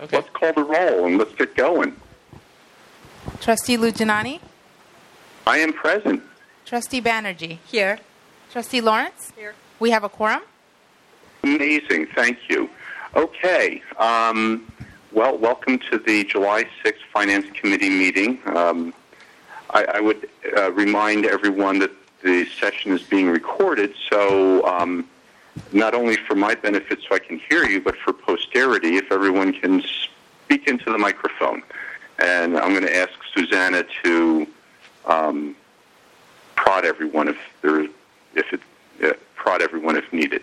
Okay. let's call the roll and let's get going. Trustee Lujanani? I am present. Trustee Banerjee? Here. Trustee Lawrence? Here. We have a quorum? Amazing. Thank you. Okay. Um, well, welcome to the July 6th Finance Committee meeting. Um, I, I would uh, remind everyone that the session is being recorded, so um, not only for my benefit so I can hear you, but for posterity, if everyone can speak into the microphone. And I'm going to ask Susanna to um, prod everyone if there, if it, uh, prod everyone if needed.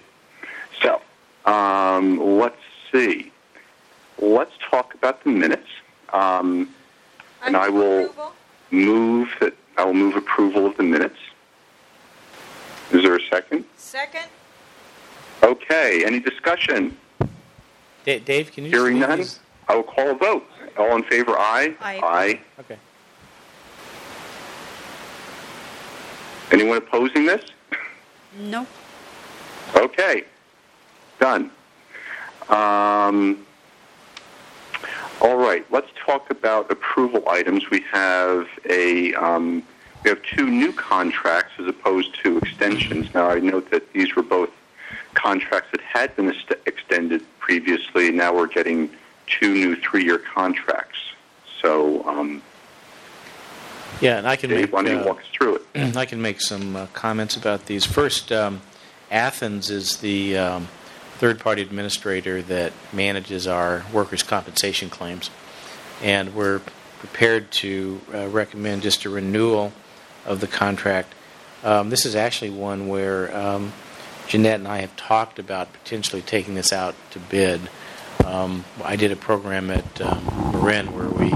So, um, let's see. Let's talk about the minutes. Um, and I will move that I will move approval of the minutes. Is there a second? Second. Okay. Any discussion? Da- Dave, can you Hearing move none, these? I will call a vote. All in favor, aye. Aye. Aye. Okay. Anyone opposing this? No. Okay. Done. Um, all right. Let's talk about approval items. We have a um, we have two new contracts as opposed to extensions. Now I note that these were both contracts that had been est- extended previously. Now we're getting two new three-year contracts. So, um, Yeah, and I can Dave, make why don't you uh, walk us through it? I can make some uh, comments about these. First, um, Athens is the um, third-party administrator that manages our workers' compensation claims, and we're prepared to uh, recommend just a renewal of the contract. Um, this is actually one where um, Jeanette and I have talked about potentially taking this out to bid. Um, I did a program at um, Marin where we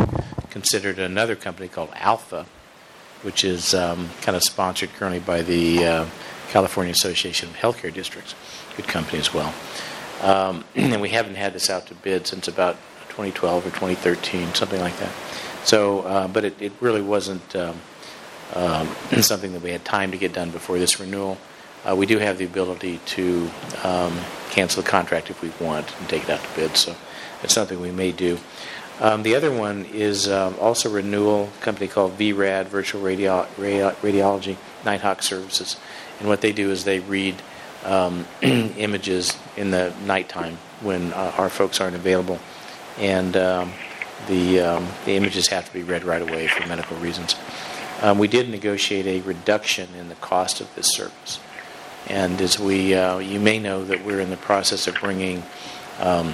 considered another company called Alpha, which is um, kind of sponsored currently by the uh, California Association of Healthcare Districts. Good company as well. Um, and we haven't had this out to bid since about 2012 or 2013, something like that. So, uh, but it, it really wasn't um, um, something that we had time to get done before this renewal. Uh, we do have the ability to um, cancel the contract if we want and take it out to bid, so it's something we may do. Um, the other one is um, also renewal, a company called VRAD, Virtual Radio- Ra- Radiology Nighthawk Services. And what they do is they read um, images in the nighttime when uh, our folks aren't available. And um, the, um, the images have to be read right away for medical reasons. We did negotiate a reduction in the cost of this service. And as we, uh, you may know that we're in the process of bringing um,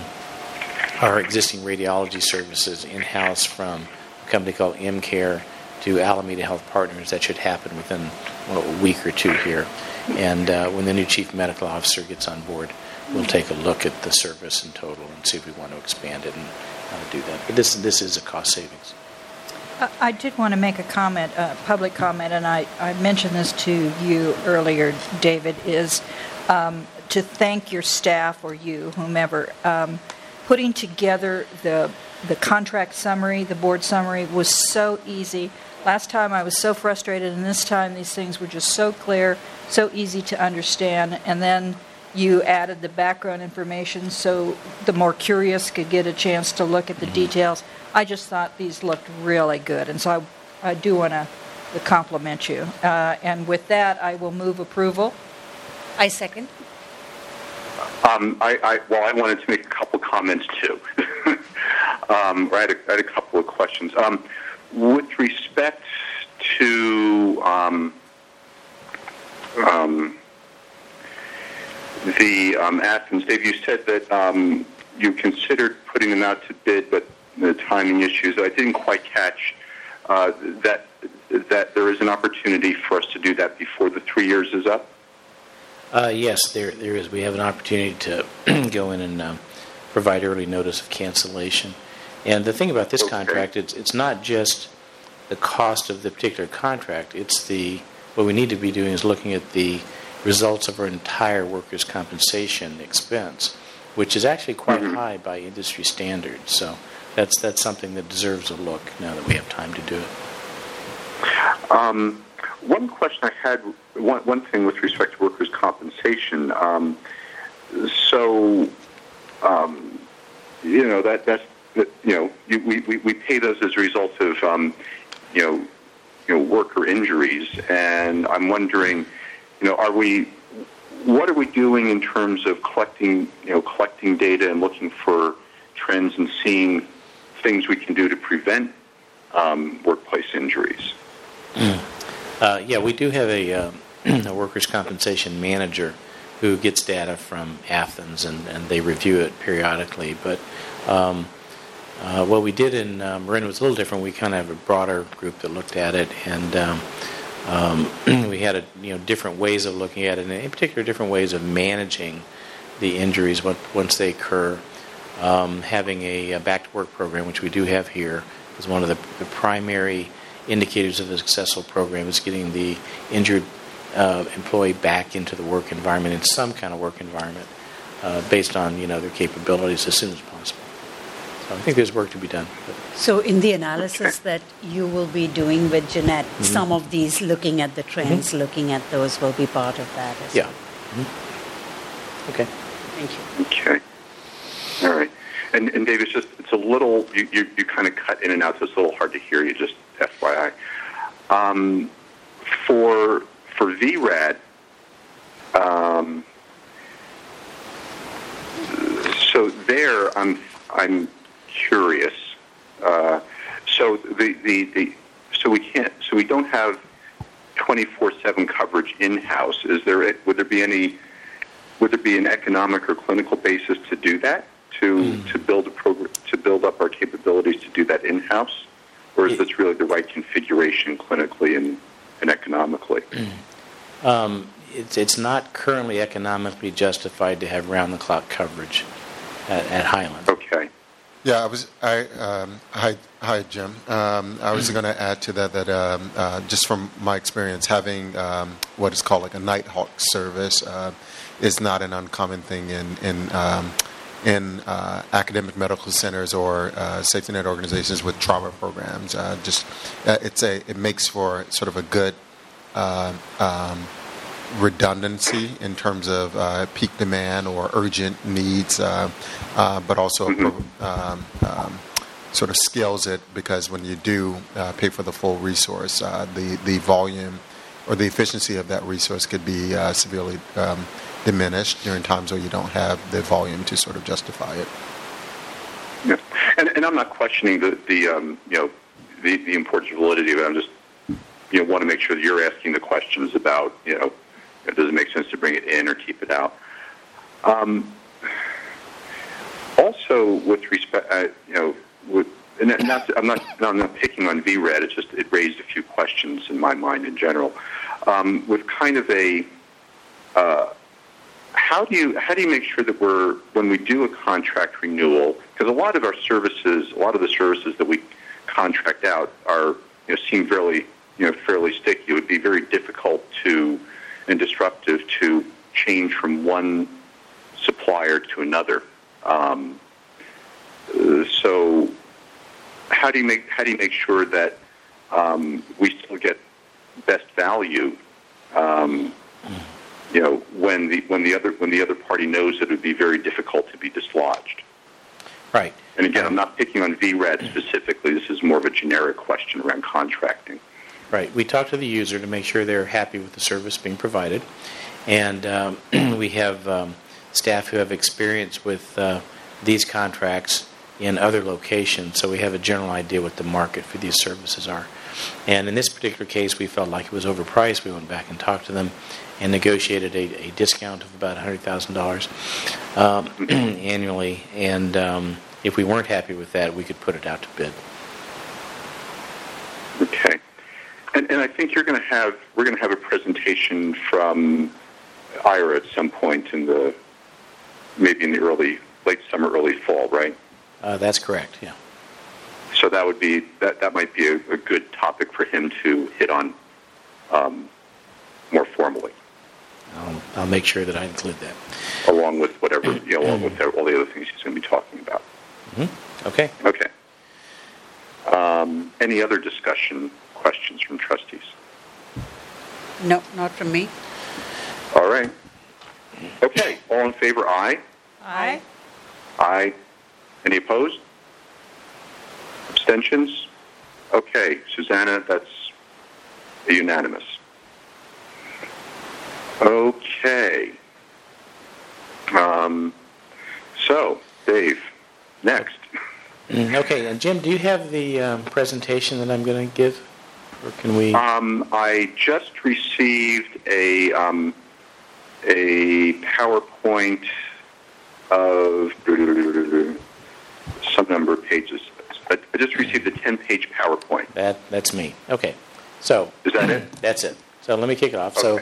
our existing radiology services in-house from a company called MCare to Alameda Health Partners. That should happen within well, a week or two here. And uh, when the new chief medical officer gets on board, we'll take a look at the service in total and see if we want to expand it and to do that. But this this is a cost savings. I- did want to make a comment, a public comment, and I, I mentioned this to you earlier, David, is um, to thank your staff or you, whomever. Um, putting together the, the contract summary, the board summary, was so easy. Last time I was so frustrated, and this time these things were just so clear, so easy to understand. And then you added the background information so the more curious could get a chance to look at the details. I just thought these looked really good, and so I, I do want to compliment you. Uh, and with that, I will move approval. I second. Um, I, I, well, I wanted to make a couple comments too. um, I, had a, I had a couple of questions. Um, with respect to um, um, the um, Athens, Dave, you said that um, you considered putting them out to bid, but the timing issues. I didn't quite catch uh, that that there is an opportunity for us to do that before the three years is up. Uh, yes, there there is. We have an opportunity to go in and um, provide early notice of cancellation. And the thing about this Okay. contract, it's it's not just the cost of the particular contract. It's the what we need to be doing is looking at the results of our entire workers' compensation expense, which is actually quite Mhm. high by industry standards. So that's that's something that deserves a look now that we have time to do it. Um, one question I had, one, one thing with respect to workers' compensation. Um, so, um, you know that that's that, you know, you, we, we, we pay those as a result of, um, you know, you know, worker injuries, and I'm wondering, you know, are we, what are we doing in terms of collecting, you know, collecting data and looking for trends and seeing things we can do to prevent um, workplace injuries? Uh, yeah, we do have a, uh, a workers' compensation manager who gets data from Athens, and, and they review it periodically. But um, uh, what we did in uh, Marin was a little different. We kind of have a broader group that looked at it, and um, we had a, you know different ways of looking at it, and in particular, different ways of managing the injuries once once they occur. Um, having a, a back to work program, which we do have here, is one of the, the primary indicators of a successful program is getting the injured uh, employee back into the work environment in some kind of work environment uh, based on you know their capabilities as soon as possible. So I think there's work to be done. So in the analysis that you will be doing with Jeanette, Mm-hmm. some of these, looking at the trends, looking at those will be part of that as yeah. well. Mhm. Okay. Thank you. Okay. All right. And, and Dave, it's just, it's a little, you, you, you kind of cut in and out, so it's a little hard to hear you, just FYI. Um, for, for VRAD, um, so there, I'm, I'm curious. Uh, so the, the, the, so we can't, so we don't have 24/7 coverage in-house. Is there, a- would there be any, would there be an economic or clinical basis to do that? To, to build a program, to build up our capabilities to do that in-house? Or is this really the right configuration clinically and, and economically? Um, it's, it's not currently economically justified to have round the clock coverage at, at Highland. Okay. Yeah, I was. I um, hi, hi, Jim. Um, I was going to add to that that um, uh, just from my experience, having um, what is called like a Nighthawk service uh, is not an uncommon thing in in um, in uh, academic medical centers or uh, safety net organizations with trauma programs. Uh, just uh, it's a it makes for sort of a good. Redundancy in terms of uh, peak demand or urgent needs, uh, uh, but also um, um, sort of scales it because when you do uh, pay for the full resource, uh, the the volume or the efficiency of that resource could be uh, severely um, diminished during times where you don't have the volume to sort of justify it. Yeah. And, and I'm not questioning the, the um, you know, the, the importance of validity of it. I'm just, you know, want to make sure that you're asking the questions about, you know, it make sense to bring it in or keep it out? Um, also, with respect, uh, you know, with, and that- not, I'm not, I'm not picking on VRAD. It's just it raised a few questions in my mind in general. Um, with kind of a, uh, how do you how do you make sure that we're when we do a contract renewal? Because a lot of our services, a lot of the services that we contract out are you know seem fairly you know fairly sticky. It would be very difficult to and disruptive to change from one supplier to another. Um, uh, so, how do you make how do you make sure that um, we still get best value? Um, you know, when the when the other when the other party knows that it would be very difficult to be dislodged. Right. And again, I'm not picking on VRAD specifically. This is more of a generic question around contracting. Right. We talk to the user to make sure they're happy with the service being provided, and um, we have um, staff who have experience with uh, these contracts in other locations, so we have a general idea what the market for these services are. And in this particular case, we felt like it was overpriced. We went back and talked to them and negotiated a, a discount of about $100,000 um, annually. And um, if we weren't happy with that, we could put it out to bid. Okay. And, and I think you're going to have we're going to have a presentation from Ira at some point in the maybe in the early late summer, early fall, right? Uh, that's correct. Yeah. So that would be that that might be a, a good topic for him to hit on um, more formally, I'll, I'll make sure that I include that. along with whatever you know, along with all the other things he's going to be talking about. Okay. Okay. Um, any other discussion questions from trustees? No, not from me. All right. Okay. All in favor? Aye. Aye. Aye. Any opposed? Abstentions? Okay, Susanna, that's unanimous. Okay. Um, so, Dave, next. Mm, Okay, and Jim, do you have the um, presentation that I'm going to give? Or can we? Um, I just received a um, a PowerPoint of some number of pages. I just received a 10-page PowerPoint. That that's me. Okay, so Is that it? that's it. So let me kick it off. So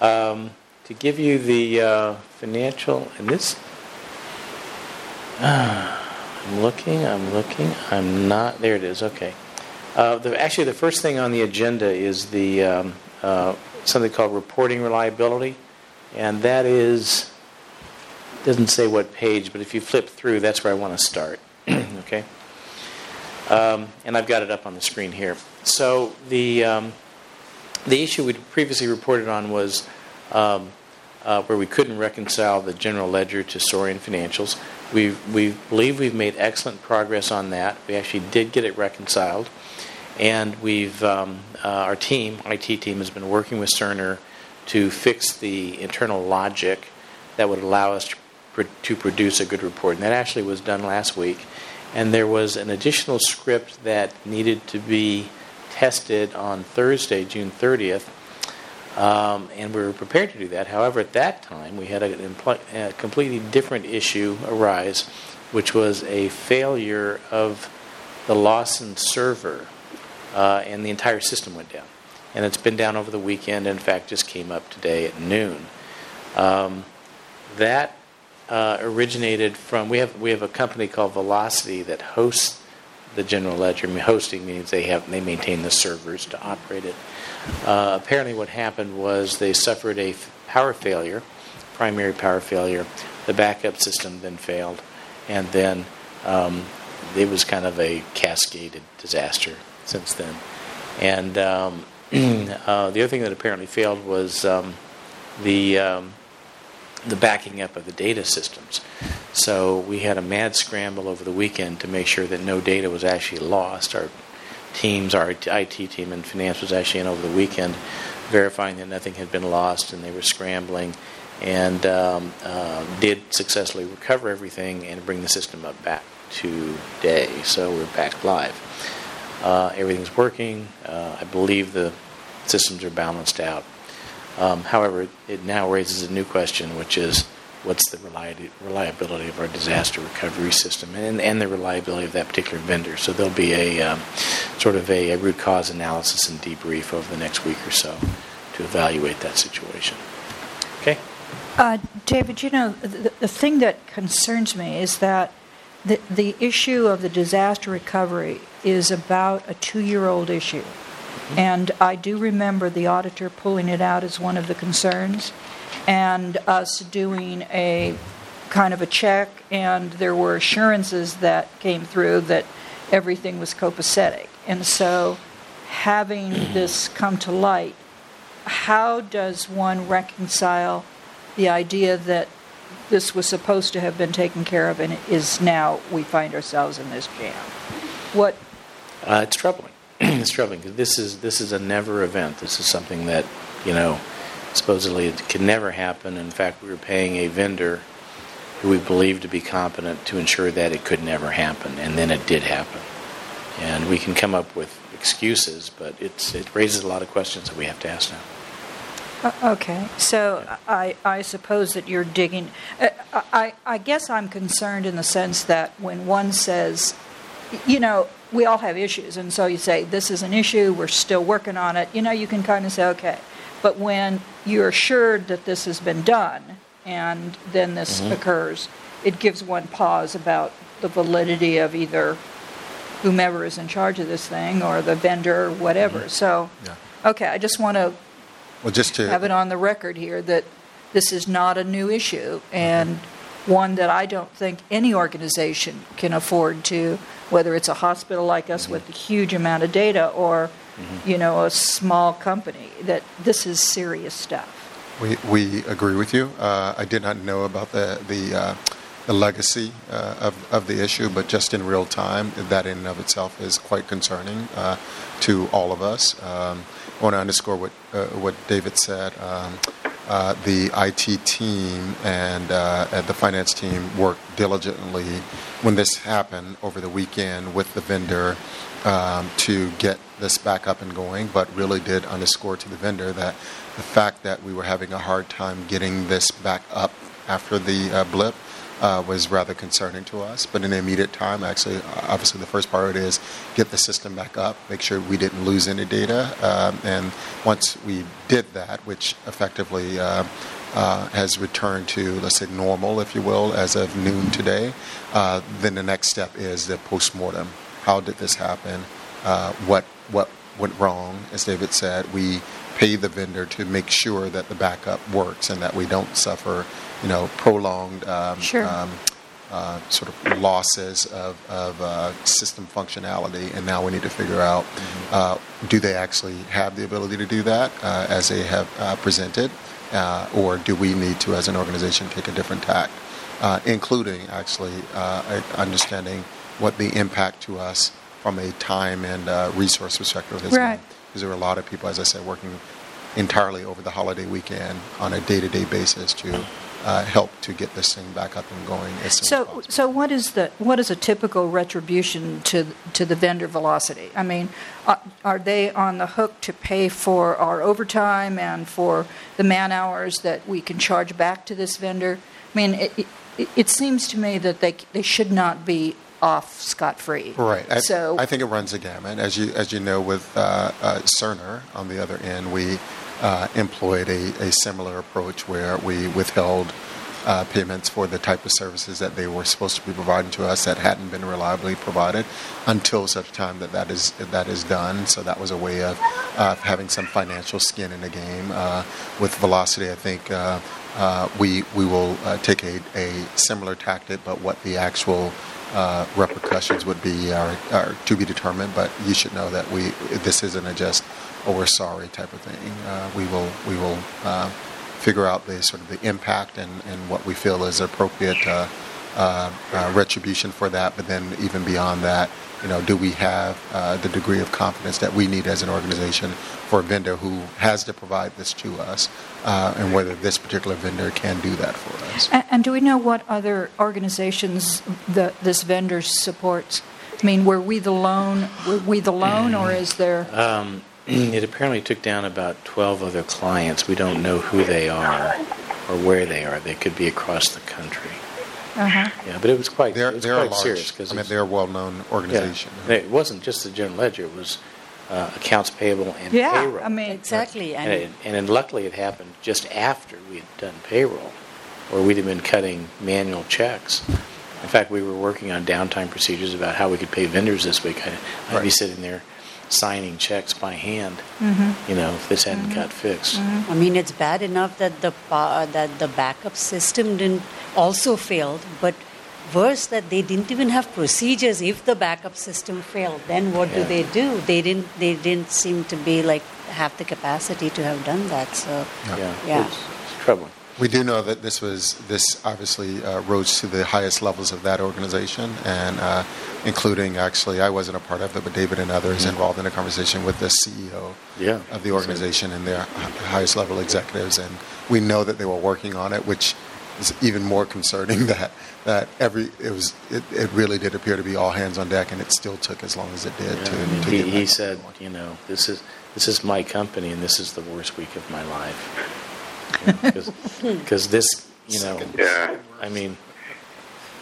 um, to give you the uh, financial and this, I'm looking. I'm looking. I'm not. There it is. Okay. Uh, the, actually, the first thing on the agenda is the um, uh, something called reporting reliability, and that is doesn't say what page, but if you flip through, that's where I want to start. okay. Um, and I've got it up on the screen here. So the um, the issue we previously reported on was um, uh, where we couldn't reconcile the general ledger to Soarian financials. We we believe we've made excellent progress on that. We actually did get it reconciled, and we've um, uh, our team, IT team, has been working with Cerner to fix the internal logic that would allow us to, pr- to produce a good report. And that actually was done last week. And there was an additional script that needed to be tested on Thursday, June 30th. Um, and we were prepared to do that. However, at that time, we had a, impl- a completely different issue arise, which was a failure of the Lawson server, uh, and the entire system went down. And it's been down over the weekend. In fact, just came up today at noon. Um, that uh, originated from we have we have a company called Velocity that hosts the general ledger. I mean, hosting means they have they maintain the servers to operate it. Uh, apparently, what happened was they suffered a f- power failure, primary power failure. The backup system then failed, and then um, it was kind of a cascaded disaster since then. And um, uh, the other thing that apparently failed was um, the um, the backing up of the data systems. So we had a mad scramble over the weekend to make sure that no data was actually lost. Our teams, our IT team and finance was actually in over the weekend verifying that nothing had been lost and they were scrambling and um, uh, did successfully recover everything and bring the system up back today. So we're back live. Uh, everything's working. Uh, I believe the systems are balanced out. Um, however, it now raises a new question, which is what's the reliability, of our disaster recovery system and, and the reliability of that particular vendor. So there'll be a um, sort of a, a root cause analysis and debrief over the next week or so to evaluate that situation. Okay? Uh, David, you know, the, the thing that concerns me is that the, the issue of the disaster recovery is about a two year old issue. And I do remember the auditor pulling it out as one of the concerns and us doing a kind of a check, and there were assurances that came through that everything was copacetic. And so, having this come to light, how does one reconcile the idea that this was supposed to have been taken care of and is now we find ourselves in this jam? What Uh, it's troubling. it's troubling because this is this is a never event. This is something that you know supposedly it could never happen. In fact, we were paying a vendor who we believed to be competent to ensure that it could never happen, and then it did happen. And we can come up with excuses, but it's it raises a lot of questions that we have to ask now. Uh, Okay, so I, I suppose that you're digging. uh, I, I guess I'm concerned in the sense that when one says, you know, we all have issues, and so you say, this is an issue, we're still working on it, you know, you can kind of say, okay. But when you're assured that this has been done, and then this occurs, it gives one pause about the validity of either whomever is in charge of this thing or the vendor or whatever. So, Yeah. okay, I just want to Well, just to have it on the record here that this is not a new issue and one that I don't think any organization can afford to, whether it's a hospital like us with a huge amount of data or, you know, a small company, that this is serious stuff. We, we agree with you. Uh, I did not know about the the uh, the legacy uh, of, of the issue, but just in real time, that in and of itself is quite concerning uh, to all of us. Um, want to underscore what uh, what David said. Um, uh, the IT team and, uh, and the finance team worked diligently when this happened over the weekend with the vendor um, to get this back up and going, but really did underscore to the vendor that the fact that we were having a hard time getting this back up after the uh, blip uh, was rather concerning to us. But in the immediate time, actually, obviously, the first priority is get the system back up, make sure we didn't lose any data. Um, and once we did that, which effectively uh, uh, has returned to, let's say, normal, if you will, as of noon today, uh, then the next step is the postmortem. How did this happen? Uh, what what went wrong? As David said, we pay the vendor to make sure that the backup works and that we don't suffer you know, prolonged um, Sure. um, uh, sort of losses of, of uh, system functionality, and now we need to figure out uh, do they actually have the ability to do that uh, as they have uh, presented, uh, or do we need to, as an organization, take a different tack, uh, including actually uh, understanding what the impact to us from a time and uh, resource perspective has Right. been. Because there were a lot of people, as I said, working entirely over the holiday weekend on a day-to-day basis to uh, help to get this thing back up and going So, so what is the what is a typical retribution to to the vendor Velocity? I mean, uh, are they on the hook to pay for our overtime and for the man hours that we can charge back to this vendor? I mean, it, it, it seems to me that they they should not be off scot free. Right. I, so I think it runs a gamut. As you as you know, with uh, uh, Cerner on the other end, we uh, employed a, a similar approach where we withheld uh, payments for the type of services that they were supposed to be providing to us that hadn't been reliably provided until such time that that is that is done. So that was a way of uh, having some financial skin in the game. Uh, with Velocity, I think. Uh, uh, we we will uh, take a, a similar tactic, but what the actual uh, repercussions would be are, are to be determined. But you should know that we this isn't a just oh we're sorry type of thing. Uh, we will we will uh, figure out the sort of the impact and, and what we feel is appropriate uh, uh, retribution for that. But then even beyond that, you know, do we have uh, the degree of confidence that we need as an organization for a vendor who has to provide this to us, uh, and whether this particular vendor can do that for us? And, and do we know what other organizations the, this vendor supports? I mean, were we the lone? Were we the lone, or is there? Um, it apparently took down about 12 other clients. We don't know who they are or where they are. They could be across the country. Uh-huh. Yeah, but it was quite, They're it was they're quite large. serious because I mean, they're a well-known organization. Yeah, it wasn't just the general ledger; it was uh, accounts payable and Yeah, payroll. I mean, Exactly. and, And it, and then luckily it happened just after we had done payroll, or we'd have been cutting manual checks. In fact, we were working on downtime procedures about how we could pay vendors this week. I, I'd be sitting there signing checks by hand, Mm-hmm. you know, if this hadn't mm-hmm. got fixed. Mm-hmm. I mean, it's bad enough that the pa- uh, that the backup system didn't also failed, but worse that they didn't even have procedures if the backup system failed. Then what do they do? They didn't. They didn't seem to be like have the capacity to have done that. So Yeah, Yeah. It's, it's troubling. We do know that this was this obviously uh, rose to the highest levels of that organization, and uh, including actually I wasn't a part of it, but David and others involved in a conversation with the CEO Yeah. of the organization and their highest level executives, and we know that they were working on it, which is even more concerning that that every it was it, it really did appear to be all hands on deck, and it still took as long as it did Yeah, to, I mean, to he, get he said, you know, this is this is my company, and this is the worst week of my life. Because this, you know, Yeah. I mean,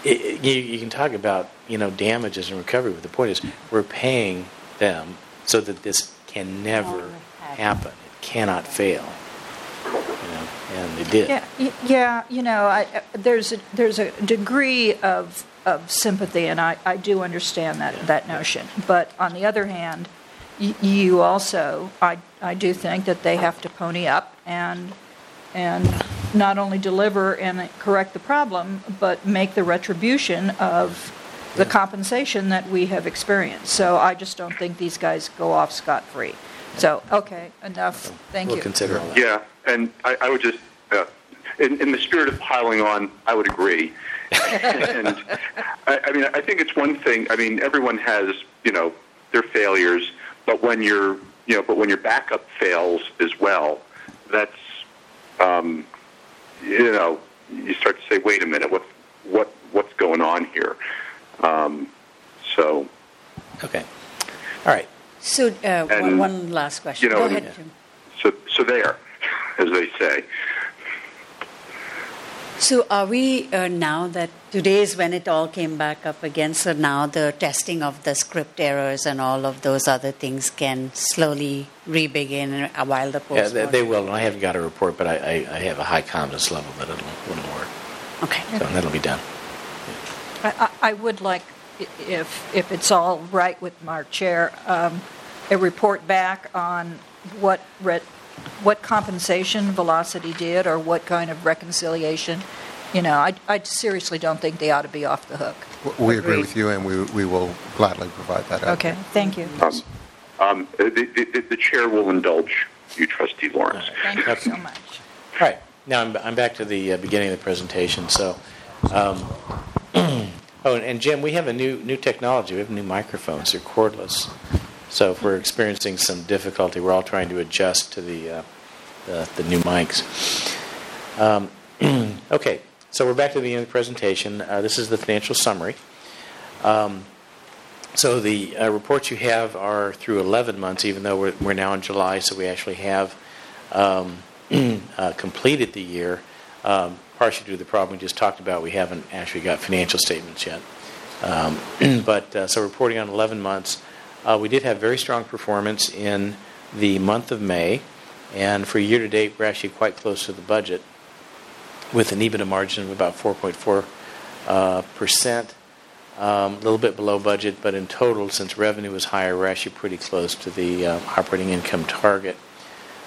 it, it- you, you can talk about you know damages and recovery, but the point is we're paying them so that this can never Never happen. happen. It cannot fail. You know, and it did. Yeah, yeah. You know, I, uh, there's a, there's a degree of of sympathy, and I, I do understand that that notion. But on the other hand, y- you also I I do think that they have to pony up and and not only deliver and correct the problem, but make the retribution of the compensation that we have experienced. So I just don't think these guys go off scot free. So okay, enough. Thank we'll you. consider all that. Yeah, and I, I would just uh, in, in the spirit of piling on, I would agree. and I, I mean, I think it's one thing. I mean, everyone has you know their failures, but when your you know, but when your backup fails as well, that's um, you know, you start to say, wait a minute, what what what's going on here? Um, so Okay. All right. So, uh, one, And, one last question. you know, Go and- ahead, Jim. so so there, as they say. So, are we uh, now that today is when it all came back up again? So now the testing of the script errors and all of those other things can slowly re-begin while the Yeah, they, they will. I haven't got a report, but I, I, I have a high confidence level that it'll, it'll work. Okay. So that'll be done. I, I I would like, if, if it's all right with our chair, um, a report back on what, re- what compensation Velocity did or what kind of reconciliation. You know, I, I seriously don't think they ought to be off the hook. We agree Agreed. with you, and we, we will gladly provide that. out. Okay, thank you. Um, um, the, the, the chair will indulge you, Trustee Lawrence. Thank you so much. All right. Now I'm, I'm back to the uh, beginning of the presentation. So, um, oh, and, and Jim, we have a new new technology. We have new microphones. They're cordless. So if we're experiencing some difficulty, we're all trying to adjust to the uh, the, the new mics. Um, okay. So we're back to the end of the presentation. Uh, this is the financial summary. Um, so the uh, reports you have are through 11 months, even though we're, we're now in July, so we actually have um, uh, completed the year. Um, partially due to the problem we just talked about, we haven't actually got financial statements yet. Um, but uh, so reporting on 11 months, uh, we did have very strong performance in the month of May, and for year to date, we're actually quite close to the budget with an EBITDA margin of about 4.4 uh, percent. Um, a little bit below budget, but in total, since revenue was higher, we're actually pretty close to the uh, operating income target.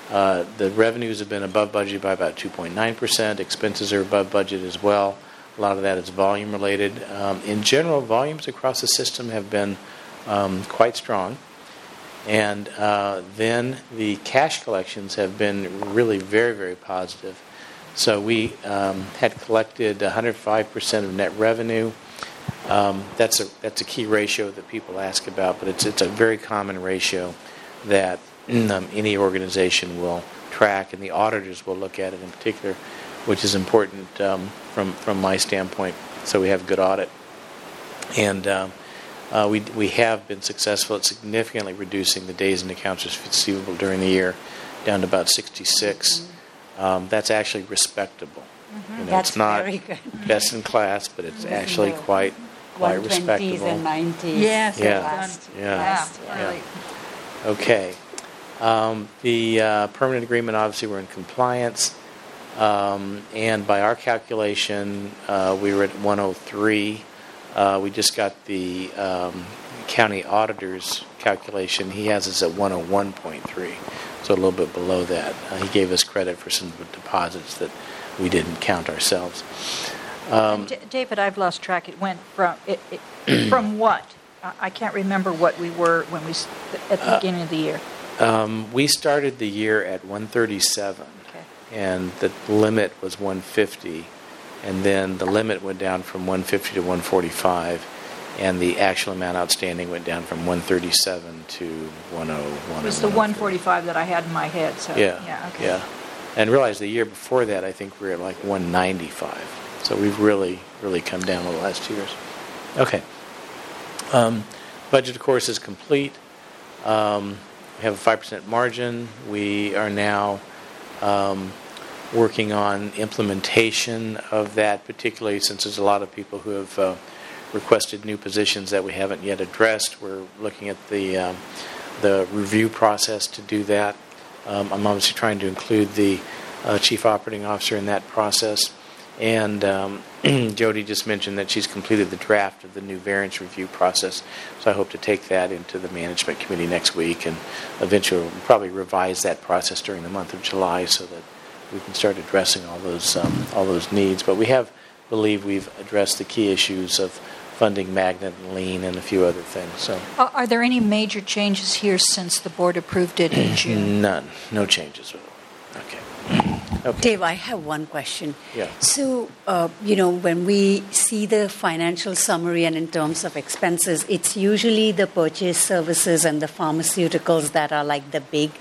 Uh, the revenues have been above budget by about 2.9%. Expenses are above budget as well. A lot of that is volume related. Um, in general, volumes across the system have been um, quite strong. And uh, then the cash collections have been really very, very positive. So we um, had collected 105% of net revenue. Um, that's a that's a key ratio that people ask about, but it's it's a very common ratio that um, any organization will track, and the auditors will look at it in particular, which is important um, from from my standpoint. So we have good audit, and um, uh, we we have been successful at significantly reducing the days in accounts receivable during the year, down to about 66. Um, that's actually respectable. You know, That's it's not very good. best in class, but it's actually the quite quite 120s respectable. and 90s. Yes, Yeah. last- Yeah. last, Yeah. really. Okay. Um, the uh, permanent agreement, obviously, we're in compliance. Um, and by our calculation, uh, we were at 103. Uh, we just got the um, county auditor's calculation. He has us at 101.3, so a little bit below that. Uh, he gave us credit for some deposits that we didn't count ourselves. Um, D- David, I've lost track. It went from, it, it, from what? I I can't remember what we were when we, at Uh, the beginning of the year. Um, we started the year at 137, Okay. and the limit was 150, and then the limit went down from 150 to 145, and the actual amount outstanding went down from 137 to 101. It was the 145 that I had in my head, so, Yeah, yeah, okay. yeah. And realize the year before that, I think we were at like 195. So we've really, really come down over the last two years. Okay. Um, budget, of course, is complete. Um, we have a 5% margin. We are now um, working on implementation of that, particularly since there's a lot of people who have uh, requested new positions that we haven't yet addressed. We're looking at the um, the review process to do that. Um, I'm obviously trying to include the uh, chief operating officer in that process. And um, Jody just mentioned that she's completed the draft of the new variance review process. So I hope to take that into the management committee next week and eventually probably revise that process during the month of July so that we can start addressing all those um, all those needs. But we have believe we've addressed the key issues of funding magnet and lean and a few other things. So Are are there any major changes here since the board approved it in June? none, no changes at all. Okay. Okay. Dave, I have one question. Yeah. So, uh, you know, when we see the financial summary and in terms of expenses, it's usually the purchase services and the pharmaceuticals that are like the big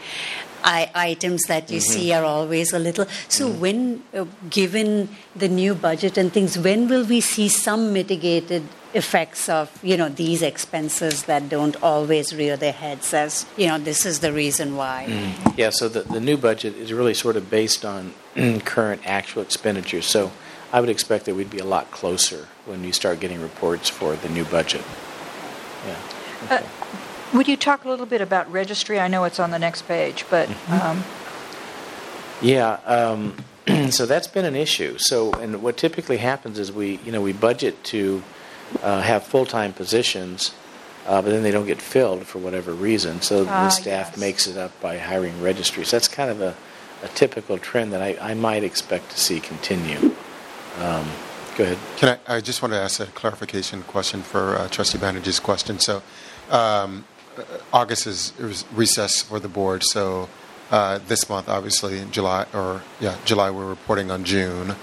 I- items that you see mm-hmm. are always a little. So, mm-hmm. when, uh, given the new budget and things, when will we see some mitigated effects of, you know, these expenses that don't always rear their heads as, you know, this is the reason why? Mm-hmm. Yeah, so the, the new budget is really sort of based on current actual expenditures. So I would expect that we'd be a lot closer when you start getting reports for the new budget. Yeah. Uh, Would you talk a little bit about registry? I know it's on the next page, but um, Yeah, um, so that's been an issue. So, and what typically happens is we, you know, we budget to uh, have full-time positions, uh, but then they don't get filled for whatever reason. So Ah, the staff yes. makes it up by hiring registries. That's kind of a, a typical trend that I, I might expect to see continue. Um, go ahead. Can I, I just want to ask a clarification question for uh, Trustee Banerjee's question. So, um, August is recess for the board. So, uh, this month, obviously, in July, or yeah, July, we're reporting on June.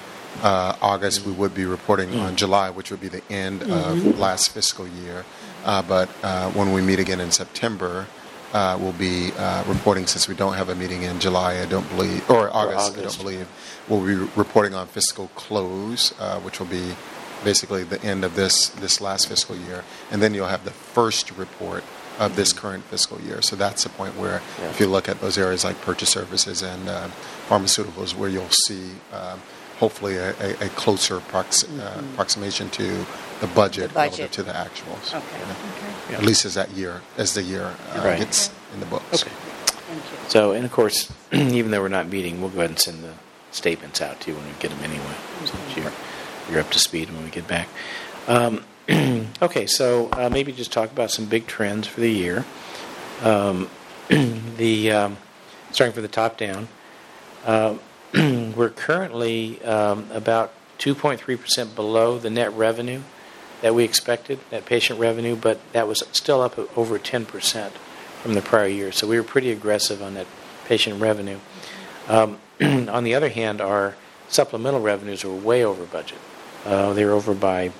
Uh, August, we would be reporting on July, which would be the end of last fiscal year. Uh, but uh, when we meet again in September, uh, we'll be uh, reporting since we don't have a meeting in July, I don't believe, or August, I August. don't believe. We'll be reporting on fiscal close, uh, which will be basically the end of this this last fiscal year, and then you'll have the first report of this current fiscal year. So that's the point where, Yeah. if you look at those areas like purchase services and uh, pharmaceuticals, where you'll see um, hopefully a, a, a closer prox- uh, approximation to the budget, The budget. relative to the actuals. Okay. Yeah. At least as that year, as the year uh, Right. gets in the books. Okay. Thank you. So, and of course, even though we're not meeting, we'll go ahead and send the statements out to you when we get them anyway, so you're, you're up to speed when we get back. Um, okay, so uh, maybe just talk about some big trends for the year. Um, the um, starting for the top down, uh, we're currently um, about 2.3% below the net revenue that we expected, net patient revenue, but that was still up over 10% from the prior year. So we were pretty aggressive on that patient revenue. Um, on the other hand, our supplemental revenues were way over budget. Uh, they were over by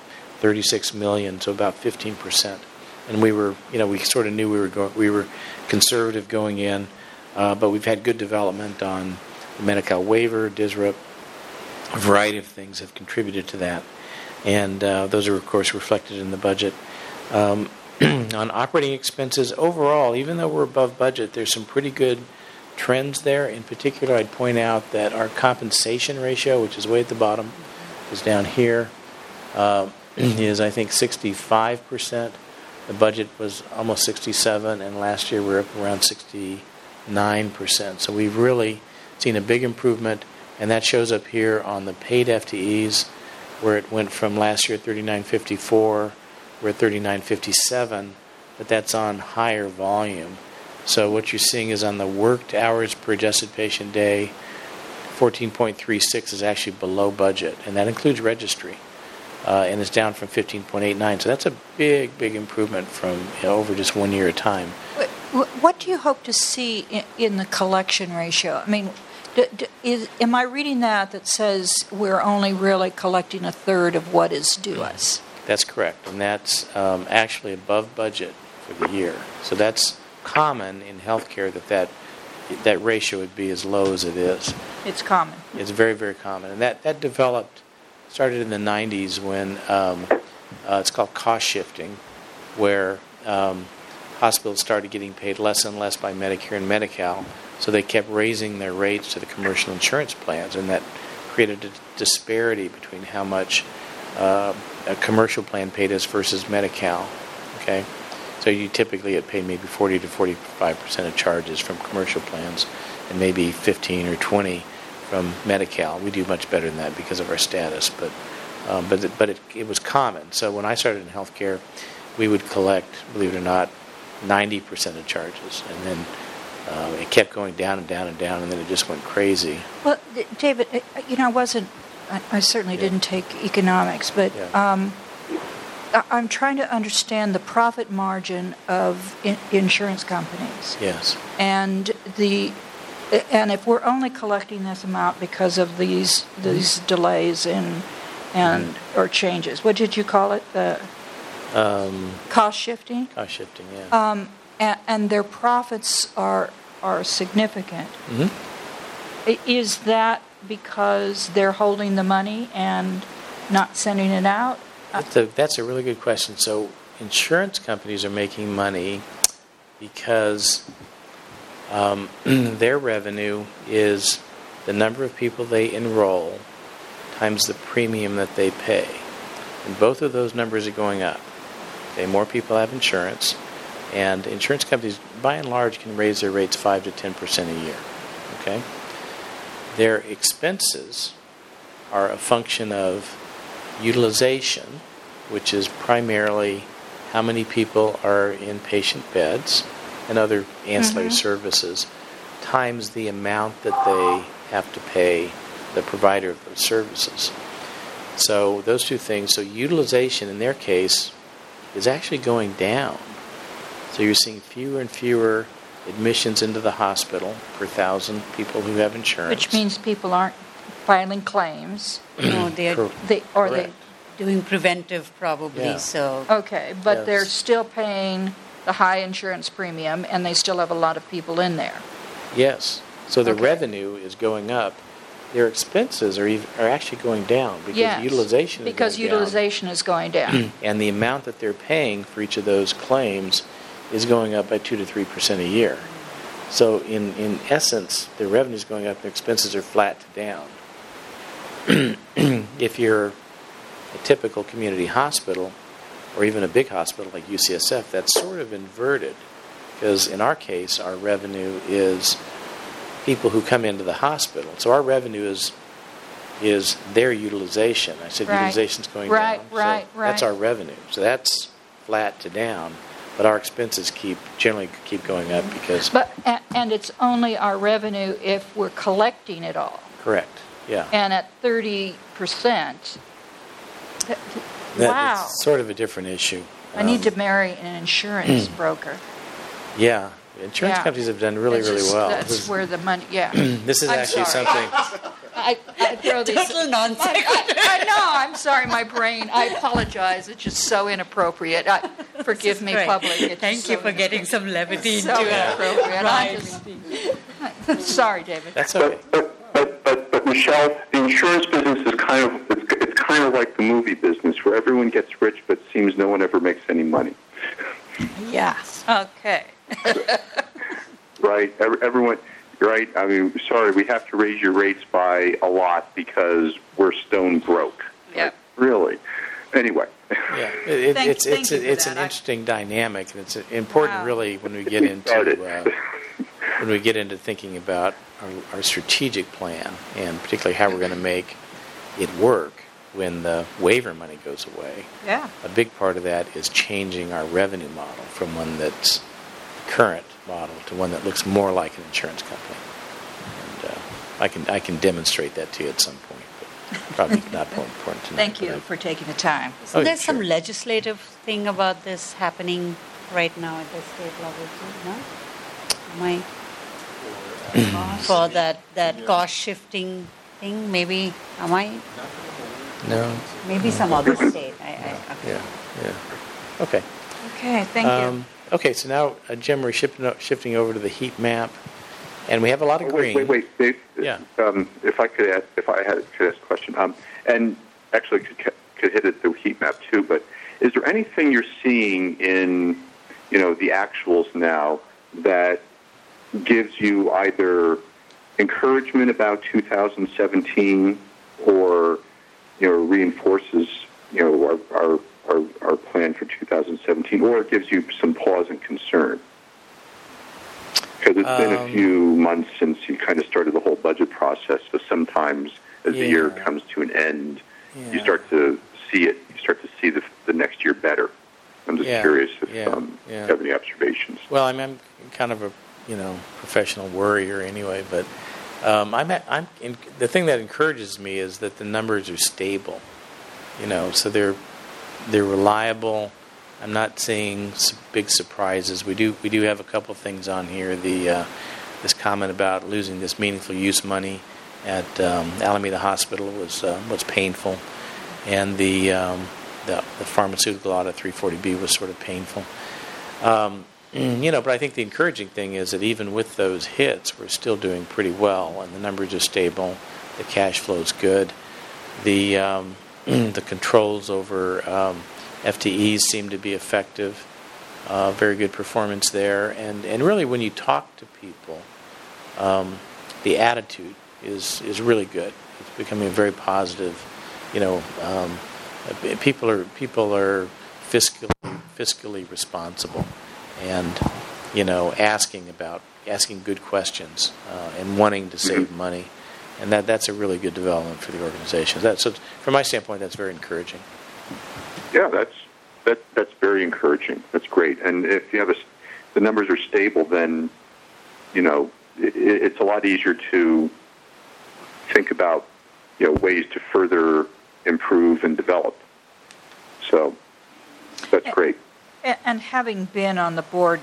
36 million, so about 15 percent. And we were, you know, we sort of knew we were going, we were conservative going in, uh, but we've had good development on the Medi-Cal waiver, DSRIP, a variety of things have contributed to that, and uh, those are of course reflected in the budget. Um, on operating expenses overall, even though we're above budget, there's some pretty good trends there. In particular, I'd point out that our compensation ratio, which is way at the bottom, is down here, uh, is I think 65 percent. The budget was almost 67, and last year we were up around 69 percent. So we've really seen a big improvement, and that shows up here on the paid FTEs, where it went from last year 39.54, we're at 39.57, but that's on higher volume. So what you're seeing is on the worked hours per adjusted patient day, 14.36 is actually below budget, and that includes registry, uh, and it's down from 15.89. So that's a big, big improvement from you know, over just one year at a time. What, what do you hope to see in, in the collection ratio? I mean, is, am I reading that that says we're only really collecting a third of what is due us? That's correct, and that's um, actually above budget for the year. So that's common in healthcare that that that ratio would be as low as it is. It's common. It's very, very common, and that that developed started in the '90s when um, uh, it's called cost shifting, where um, hospitals started getting paid less and less by Medicare and Medi-Cal, so they kept raising their rates to the commercial insurance plans, and that created a disparity between how much uh, a commercial plan paid us versus Medi-Cal. Okay, so you typically get paid maybe 40 to 45 percent of charges from commercial plans, and maybe 15 or 20 from Medi-Cal. We do much better than that because of our status, but um, but it, but it, it was common. So when I started in healthcare, we would collect, believe it or not, 90 percent of charges, and then uh, it kept going down and down and down, and then it just went crazy. Well, David, uh, you know, I wasn't, I, I certainly Yeah. didn't take economics, but Yeah. um, I'm trying to understand the profit margin of in, insurance companies. Yes. And the and if we're only collecting this amount because of these these delays in and or changes, what did you call it? The Um, cost shifting, cost shifting, yeah. um, and, and their profits are are significant. Mhm. Is that because they're holding the money and not sending it out? That's a, that's a really good question. So, insurance companies are making money because um, their revenue is the number of people they enroll times the premium that they pay. And both of those numbers are going up. Okay, more people have insurance, and insurance companies, by and large, can raise their rates 5 to 10% a year. Okay? Their expenses are a function of utilization, which is primarily how many people are in patient beds and other ancillary mm-hmm. services, times the amount that they have to pay the provider of those services. So those two things. So utilization in their case is actually going down. So you're seeing fewer and fewer admissions into the hospital per thousand people who have insurance. Which means people aren't filing claims. no, they're Cor- They or Correct. doing preventive probably. Yeah. So okay, but they're still paying the high insurance premium, and they still have a lot of people in there. Yes. So the Okay. revenue is going up. Their expenses are ev are actually going down because yes, utilization is because going down. utilization is going down. and the amount that they're paying for each of those claims is going up by 2 to 3% a year. So in, in essence, the revenue is going up, the expenses are flat to down. if you're a typical community hospital or even a big hospital like UCSF, that's sort of inverted because in our case, our revenue is people who come into the hospital. So our revenue is is their utilization. I said Right. utilization's going Right, down. so right, That's our revenue. So that's flat to down, but our expenses keep generally keep going up because But and it's only our revenue if we're collecting it all. correct. Yeah. And at thirty percent, That- wow! It's sort of a different issue. I need Um, to marry an insurance broker. Yeah. Insurance Yeah. companies have done really, That's really just- well. That's This is- where the money. Yeah. this is I'm actually sorry. something. I, I throw these. Total nonsense. I, I know. I'm sorry. My brain. I apologize. It's just so inappropriate. I, forgive me, Great. public. It's Thank you so for getting some levity So into it. inappropriate. Right. I'm just, sorry, David. That's okay. But, but, but, but Michelle, the insurance business is kind of it's, it's kind of like the movie business where everyone gets rich, but seems no one ever makes any money, Yes. Okay. right? Everyone, right? I mean, sorry, we have to raise your rates by a lot because we're stone broke. Yep. Really? Anyway. Yeah, it, it, Thank- it's thank it's you for it's an that. I- interesting dynamic, and it's important, Wow. really, when we get into uh, when we get into thinking about our, our strategic plan, and particularly how we're going to make it work when the waiver money goes away. Yeah. A big part of that is changing our revenue model from one that's current model to one that looks more like an insurance company. And uh, I can I can demonstrate that to you at some point, but probably not more important tonight. Thank you I- for taking the time. So Oh, there's some sure. legislative thing about this happening right now at the state level too, no? Am I for that that cost shifting thing? Maybe am I? No. Maybe some other state. I, I, okay. Yeah. Yeah. Okay. Okay. Thank you. Um, okay. So now, uh, Jim, we're shifting shifting over to the heat map, and we have a lot of Oh, green. wait, wait, wait, Dave. Yeah. Um, if I could ask, if I had could ask a question, um, and actually could could hit it the heat map too. But is there anything you're seeing in, you know, the actuals now that gives you either encouragement about 2017 or you know reinforces you know our our our, our plan for 2017, or it gives you some pause and concern? Because it's been a Um, few months since you kind of started the whole budget process. So sometimes, as the year comes to an end, you start to see it. You start to see the the next year better. I'm just Yeah, curious if yeah, um, yeah. you have any observations. Well, I mean, I'm kind of a you know professional worrier anyway, but um, I'm at, I'm in, the thing that encourages me is that the numbers are stable. You know, so they're they're reliable. I'm not seeing big surprises. We do we do have a couple of things on here. The uh, this comment about losing this meaningful use money at um, Alameda Hospital was uh, was painful, and the, um, the the pharmaceutical audit 340B was sort of painful. Um, you know, but I think the encouraging thing is that even with those hits, we're still doing pretty well, and the numbers are stable. The cash flow is good. The um, the controls over um, FTEs seem to be effective. Uh, very good performance there, and and really when you talk to people, um, the attitude is is really good. It's becoming very positive. You know, um, people are people are fiscally fiscally responsible, and you know, asking about asking good questions uh, and wanting to save Mm-hmm. money, and that that's a really good development for the organization. That so from my standpoint, that's very encouraging. Yeah, that's that that's very encouraging. That's great. And if you have a, s- the numbers are stable, then you know it, it's a lot easier to think about you know ways to further improve and develop. So that's great. And having been on the board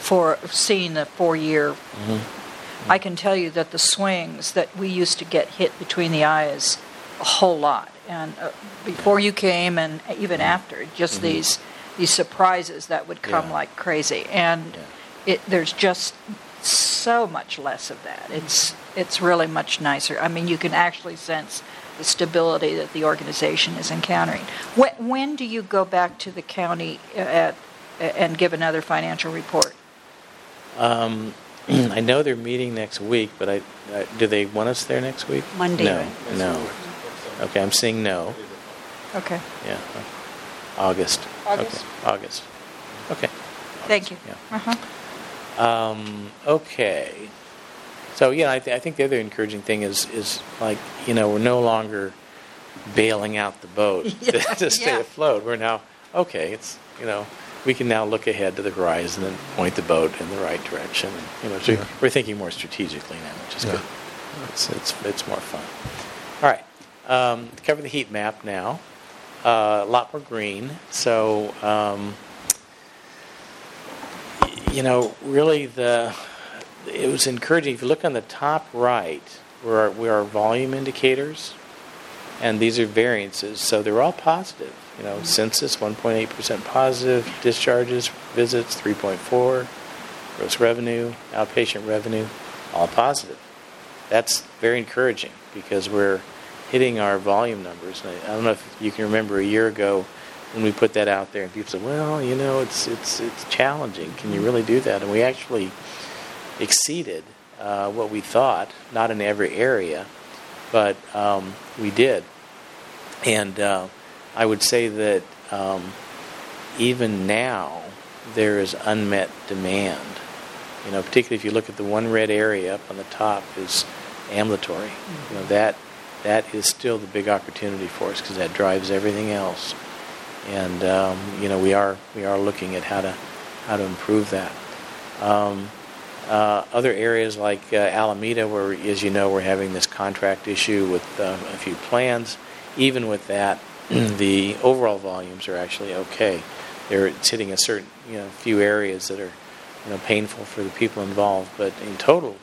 for seeing the four-year, mm-hmm. I can tell you that the swings that we used to get hit between the eyes a whole lot. And uh, before you came, and even mm-hmm. after, just mm-hmm. these these surprises that would come Yeah. like crazy. And Yeah. it, there's just so much less of that. It's it's really much nicer. I mean, you can actually sense the stability that the organization is encountering. When, when do you go back to the county uh, at, and give another financial report? Um, I know they're meeting next week, but I, uh, do they want us there next week? Monday, No, right? no. Okay, I'm seeing no. Okay, Yeah, August. August? Okay. August. Okay. thank you. Yeah. Uh-huh. Um, okay. So yeah, I, th- I think the other encouraging thing is is like you know we're no longer bailing out the boat to, to stay yeah. afloat. We're now okay. It's you know we can now look ahead to the horizon and point the boat in the right direction. And, you know, so Yeah. we're thinking more strategically now, which is Yeah. good. It's, it's it's more fun. All right. Um, to cover the heat map now. Uh, a lot more green. So. Um, you know, really the it was encouraging. If you look on the top right, where our, where our volume indicators, and these are variances, so they're all positive. You know, mm-hmm. census 1.8 percent positive, discharges, visits 3.4, gross revenue, outpatient revenue, all positive. That's very encouraging because we're hitting our volume numbers. And I, I don't know if you can remember a year ago when we put that out there, and people said, "Well, you know, it's it's it's challenging. Can you mm-hmm. really do that?" And we actually exceeded uh, what we thought, not in every area, but um, we did. And uh, I would say that um, even now there is unmet demand. You know, particularly if you look at the one red area up on the top is ambulatory. You know that that is still the big opportunity for us because that drives everything else. And um, you know we are we are looking at how to how to improve that. Um, uh, other areas like uh, Alameda, where as you know we're having this contract issue with uh, a few plans. Even with that, the overall volumes are actually okay. They're it's hitting a certain you know few areas that are you know painful for the people involved, but in total,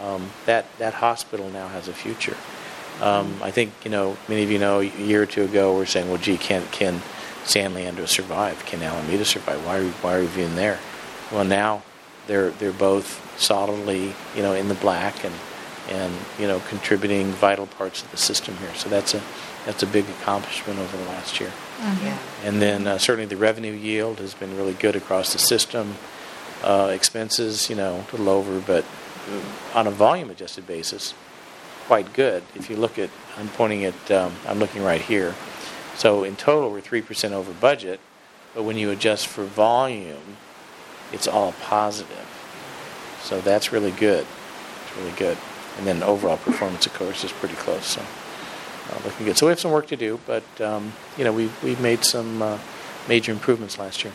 um, that that hospital now has a future. Um, I think you know many of you know a year or two ago we're saying, well, gee, can can San Leandro survive? Can Alameda survive? Why are we, why are we even there? Well, now they're they're both solidly you know in the black and and you know contributing vital parts of the system here. So that's a that's a big accomplishment over the last year. Yeah. And then uh, certainly the revenue yield has been really good across the system. Uh, expenses, you know, a little over, but on a volume adjusted basis, quite good. If you look at, I'm pointing at, um, I'm looking right here. So in total, we're 3% over budget, but when you adjust for volume, it's all positive. So that's really good. It's really good. And then overall performance, of course, is pretty close. So uh, looking good. So we have some work to do, but um, you know we we've made some uh, major improvements last year.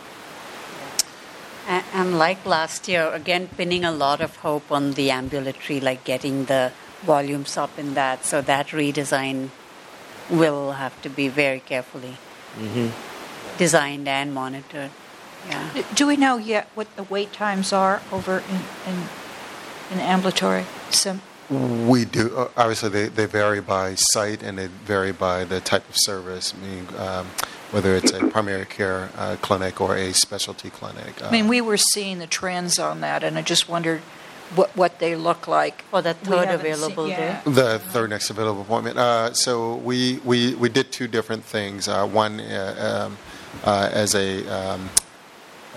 And, and like last year, again, pinning a lot of hope on the ambulatory, like getting the volumes up in that. So that redesign will have to be very carefully Mm-hmm. designed and monitored. Yeah. Do we know yet what the wait times are over in, in in ambulatory? Some, We do. uh, Obviously, they, they vary by site and they vary by the type of service, meaning um, whether it's a primary care uh, clinic or a specialty clinic. I mean, we were seeing the trends on that, and I just wondered what, what they look like. For that third haven't seen- available yeah. day? The third next available appointment. Uh, so we, we, we did two different things. Uh, one uh, um, uh, as a um,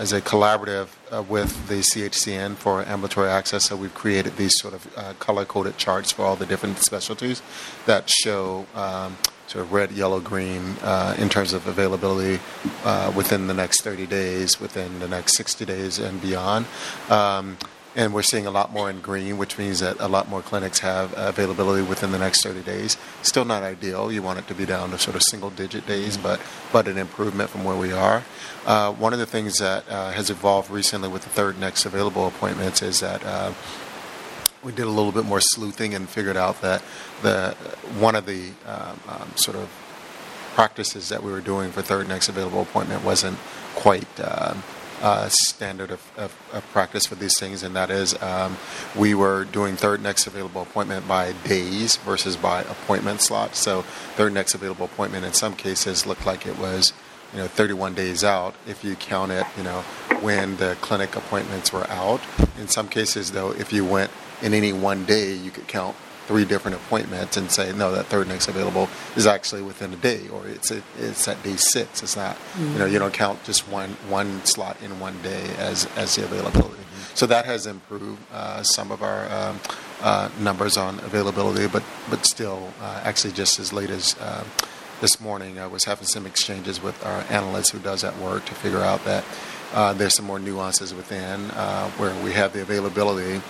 as a collaborative uh, with the CHCN for ambulatory access. So we've created these sort of uh, color coded charts for all the different specialties that show. Um, Sort of red, yellow, green uh, in terms of availability uh, within the next 30 days, within the next 60 days, and beyond. Um, and we're seeing a lot more in green, which means that a lot more clinics have availability within the next 30 days. Still not ideal. You want it to be down to sort of single digit days, but, but an improvement from where we are. Uh, one of the things that uh, has evolved recently with the third next available appointments is that uh, we did a little bit more sleuthing and figured out that the one of the um, um, sort of practices that we were doing for third next available appointment wasn't quite um, uh, standard of, of, of practice for these things, and that is um, we were doing third next available appointment by days versus by appointment slots. So third next available appointment in some cases looked like it was you know 31 days out if you count it you know when the clinic appointments were out. In some cases though, if you went in any one day, you could count three different appointments and say no that third next available is actually within a day or it's a, it's at day six. It's not you know you don't count just one one slot in one day as as the availability. So that has improved uh, some of our um, uh, numbers on availability but but still uh, actually just as late as uh, this morning I was having some exchanges with our analyst who does that work to figure out that uh, there's some more nuances within uh, where we have the availability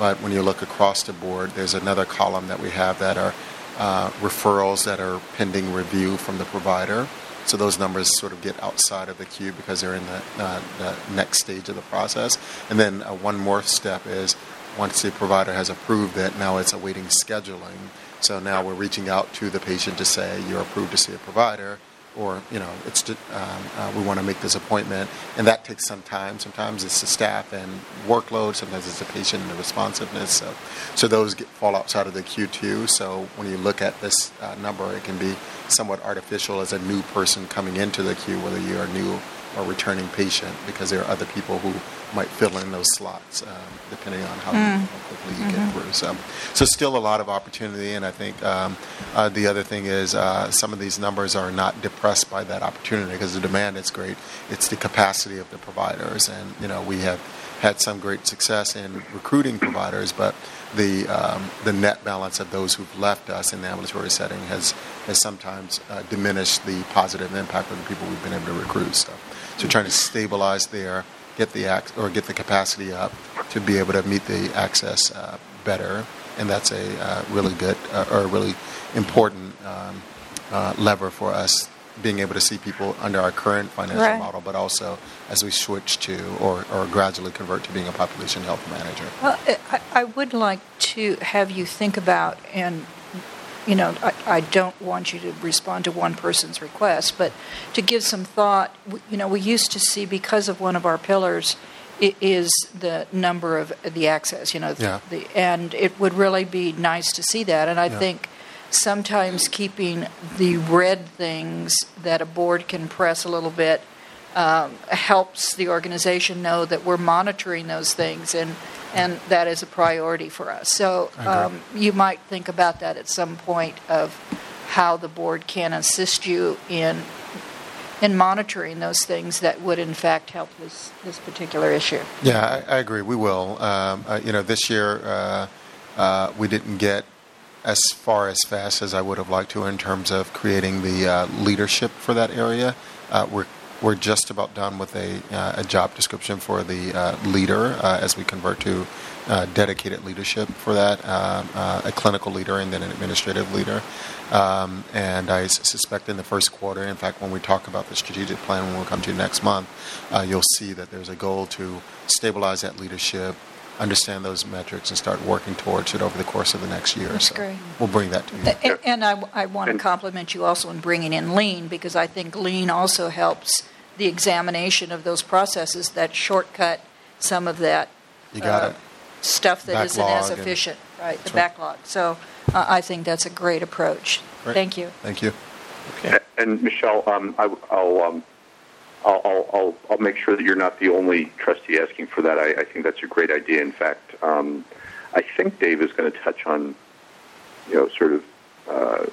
but when you look across the board, there's another column that we have that are uh, referrals that are pending review from the provider. So those numbers sort of get outside of the queue because they're in the, uh, the next stage of the process. And then uh, one more step is once the provider has approved it, now it's awaiting scheduling. So now we're reaching out to the patient to say you're approved to see a provider or you know it's um, uh, we want to make this appointment and that takes some time. Sometimes it's the staff and workload sometimes it's the patient and the responsiveness. So, so those get, fall outside of the queue too so when you look at this uh, number it can be somewhat artificial as a new person coming into the queue whether you're new or returning patient because there are other people who might fill in those slots um, depending on how, how quickly you get through. So, so still a lot of opportunity, and I think um, uh, the other thing is uh, some of these numbers are not depressed by that opportunity because the demand is great. It's the capacity of the providers, and you know we have had some great success in recruiting providers, but the um, the net balance of those who've left us in the ambulatory setting has has sometimes uh, diminished the positive impact of the people we've been able to recruit. So, so trying to stabilize there, get the ac- or get the capacity up to be able to meet the access uh, better, and that's a uh, really good uh, or a really important um, uh, lever for us being able to see people under our current financial Right. model, but also as we switch to or, or gradually convert to being a population health manager. Well, I, I would like to have you think about, and you know, I, I don't want you to respond to one person's request, but to give some thought. You know, we used to see because of one of our pillars i- is the number of the access. You know, Yeah. the, and it would really be nice to see that. And I Yeah. think sometimes keeping the red things that a board can press a little bit um, helps the organization know that we're monitoring those things and and that is a priority for us. So um, you might think about that at some point of how the board can assist you in in monitoring those things that would in fact help this this particular issue. Yeah, I, I agree. We will. Um, uh, you know, this year uh, uh, we didn't get as far as fast as I would have liked to in terms of creating the uh, leadership for that area. Uh, we're we're just about done with a, uh, a job description for the uh, leader uh, as we convert to uh, dedicated leadership for that, um, a clinical leader and then an administrative leader. Um, and I suspect in the first quarter, in fact, when we talk about the strategic plan, when we come to next month, you'll see that there's a goal to stabilize that leadership, understand those metrics, and start working towards it over the course of the next year. That's so great. We'll bring that to you. A- a- And I, I want to compliment you also in bringing in lean because I think lean also helps the examination of those processes that shortcut some of that You got uh, it. stuff that isn't as efficient, right, the That's right. backlog. So uh, I think that's a great approach. Great. Thank you. Thank you. Okay. And Michelle, um, I, will um, I'll, I'll, I'll, I'll make sure that you're not the only trustee asking for that. I, I think that's a great idea. In fact, um, I think Dave is going to touch on, you know, sort of, uh,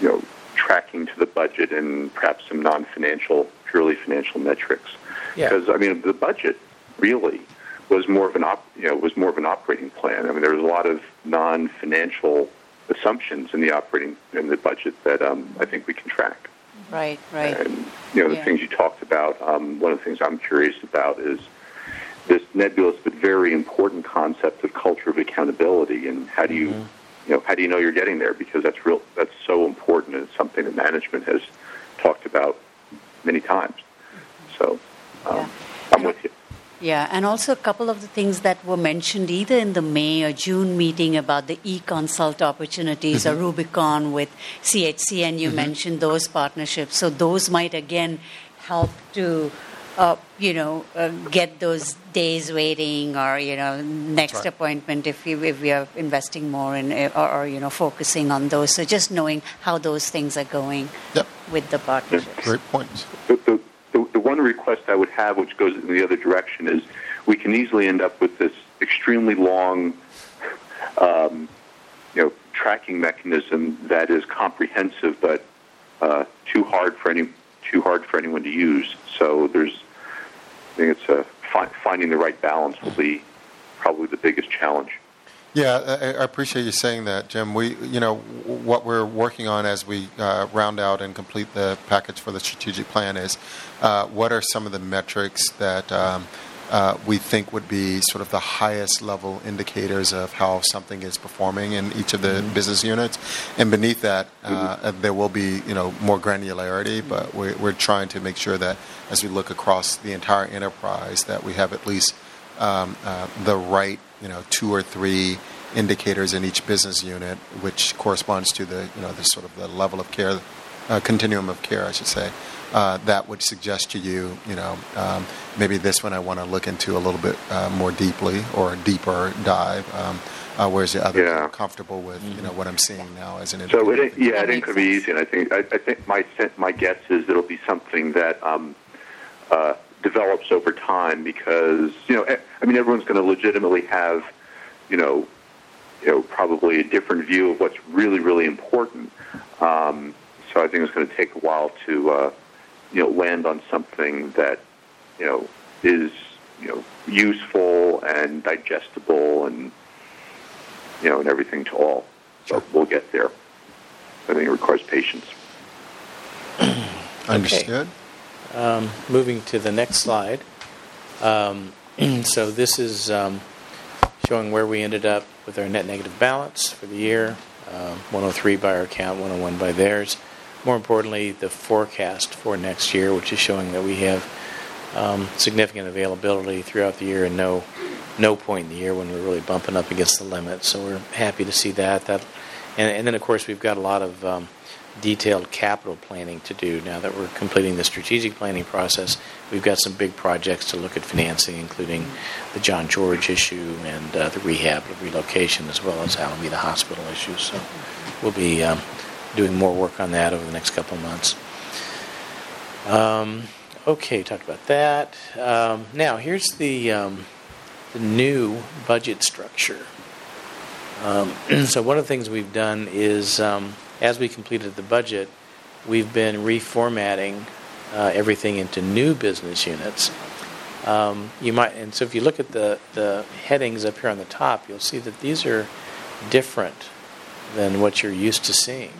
you know, tracking to the budget and perhaps some non-financial, purely financial metrics. Yeah. Because I mean, the budget really was more of an op, you know, was more of an operating plan. I mean, there was a lot of non-financial assumptions in the operating in the budget that um, I think we can track. Right, right. And you know, the Yeah. things you talked about. Um, one of the things I'm curious about is this nebulous but very important concept of culture of accountability, and how do you, you know, how do you know you're getting there? Because that's real. That's so important, and it's something that management has talked about many times. So, um, Yeah. I'm with you. Yeah, and also a couple of the things that were mentioned either in the May or June meeting about the e-consult opportunities or Rubicon with CHC, and you mentioned those partnerships. So those might again help to, uh, you know, uh, get those days waiting or you know next right. appointment if we if we are investing more in uh, or, or you know focusing on those. So just knowing how those things are going Yep. with the partnerships. Great points. The, the, the, the one request I would have, which goes in the other direction, is we can easily end up with this extremely long, um, you know, tracking mechanism that is comprehensive but uh, too hard for any too hard for anyone to use. So there's, I think it's a fi- finding the right balance will be probably the biggest challenge. Yeah, I, I appreciate you saying that, Jim. We, you know, what we're working on as we uh, round out and complete the package for the strategic plan is uh, what are some of the metrics that um, uh, we think would be sort of the highest level indicators of how something is performing in each of the business units, and beneath that, uh, there will be, you know, more granularity. But we're, we're trying to make sure that as we look across the entire enterprise, that we have at least um, uh, the right, you know, two or three indicators in each business unit, which corresponds to the, you know, the sort of the level of care, uh, continuum of care, I should say. Uh, that would suggest to you, you know, um, maybe this one I want to look into a little bit uh, more deeply or a deeper dive. Um, uh, whereas the other, Yeah. Comfortable with, you know, what I'm seeing now as an So indicator. it, yeah, it ain't makes going to be easy, and I think I, I think my my guess is it'll be something that um, uh, develops over time because you know eh, I mean everyone's going to legitimately have you know you know probably a different view of what's really really important. Um, so I think it's going to take a while to uh, you know land on something that you know is you know useful and digestible and you know and everything to all. So we'll get there. I think it requires patience. Understood? Um, moving to the next slide. Um, so this is um, showing where we ended up with our net negative balance for the year. Um, 103 by our count, 101 by theirs. More importantly, the forecast for next year, which is showing that we have um, significant availability throughout the year and no no point in the year when we're really bumping up against the limit. So we're happy to see that. That, and, and then of course we've got a lot of um, detailed capital planning to do now that we're completing the strategic planning process. We've got some big projects to look at financing, including the John George issue and uh, the rehab relocation, as well as Alameda Hospital issues. So we'll be um, doing more work on that over the next couple of months. Um, okay, talked about that. Um, now here's the um, the new budget structure. Um, so one of the things we've done is, um, as we completed the budget, we've been reformatting uh, everything into new business units. Um, you might, and so if you look at the the headings up here on the top, you'll see that these are different than what you're used to seeing.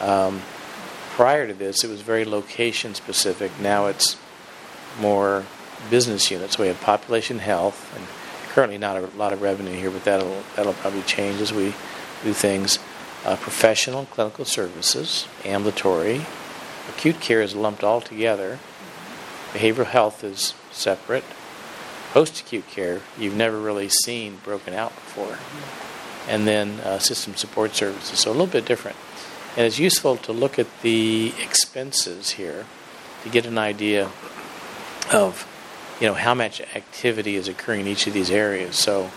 Um, prior to this, it was very location specific. Now it's more business units. We have population health, and currently not a lot of revenue here, but that'll that'll probably change as we do things. Uh, professional and clinical services, ambulatory, acute care is lumped all together. Behavioral health is separate. Post-acute care you've never really seen broken out before, and then uh, system support services. So a little bit different. And it's useful to look at the expenses here to get an idea of you know how much activity is occurring in each of these areas. So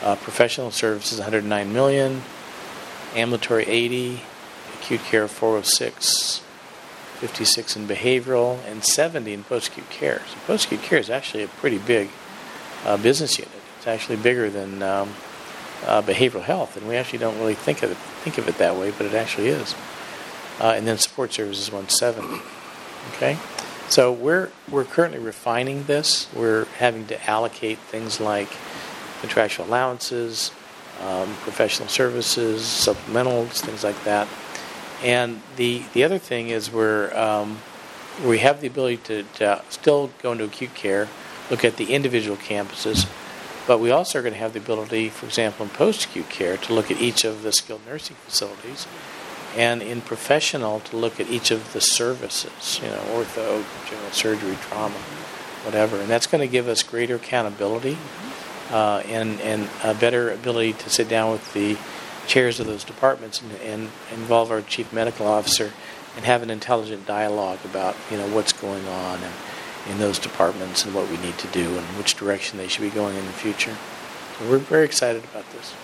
Uh, professional services 109 million, ambulatory 80, acute care 406, 56 in behavioral, and 70 in post-acute care. So post-acute care is actually a pretty big uh, business unit. It's actually bigger than um, uh, behavioral health, and we actually don't really think of it think of it that way, but it actually is. Uh, and then support services 170. Okay, so we're we're currently refining this. We're having to allocate things like contractual allowances, um, professional services, supplementals, things like that. And the the other thing is we're um, we have the ability to, to still go into acute care, look at the individual campuses, but we also are going to have the ability, for example, in post acute care, to look at each of the skilled nursing facilities, and in professional to look at each of the services, you know, ortho, general surgery, trauma, whatever. And that's going to give us greater accountability uh, and and a better ability to sit down with the chairs of those departments and, and involve our chief medical officer and have an intelligent dialogue about you know what's going on and in those departments and what we need to do and which direction they should be going in the future. So we're very excited about this.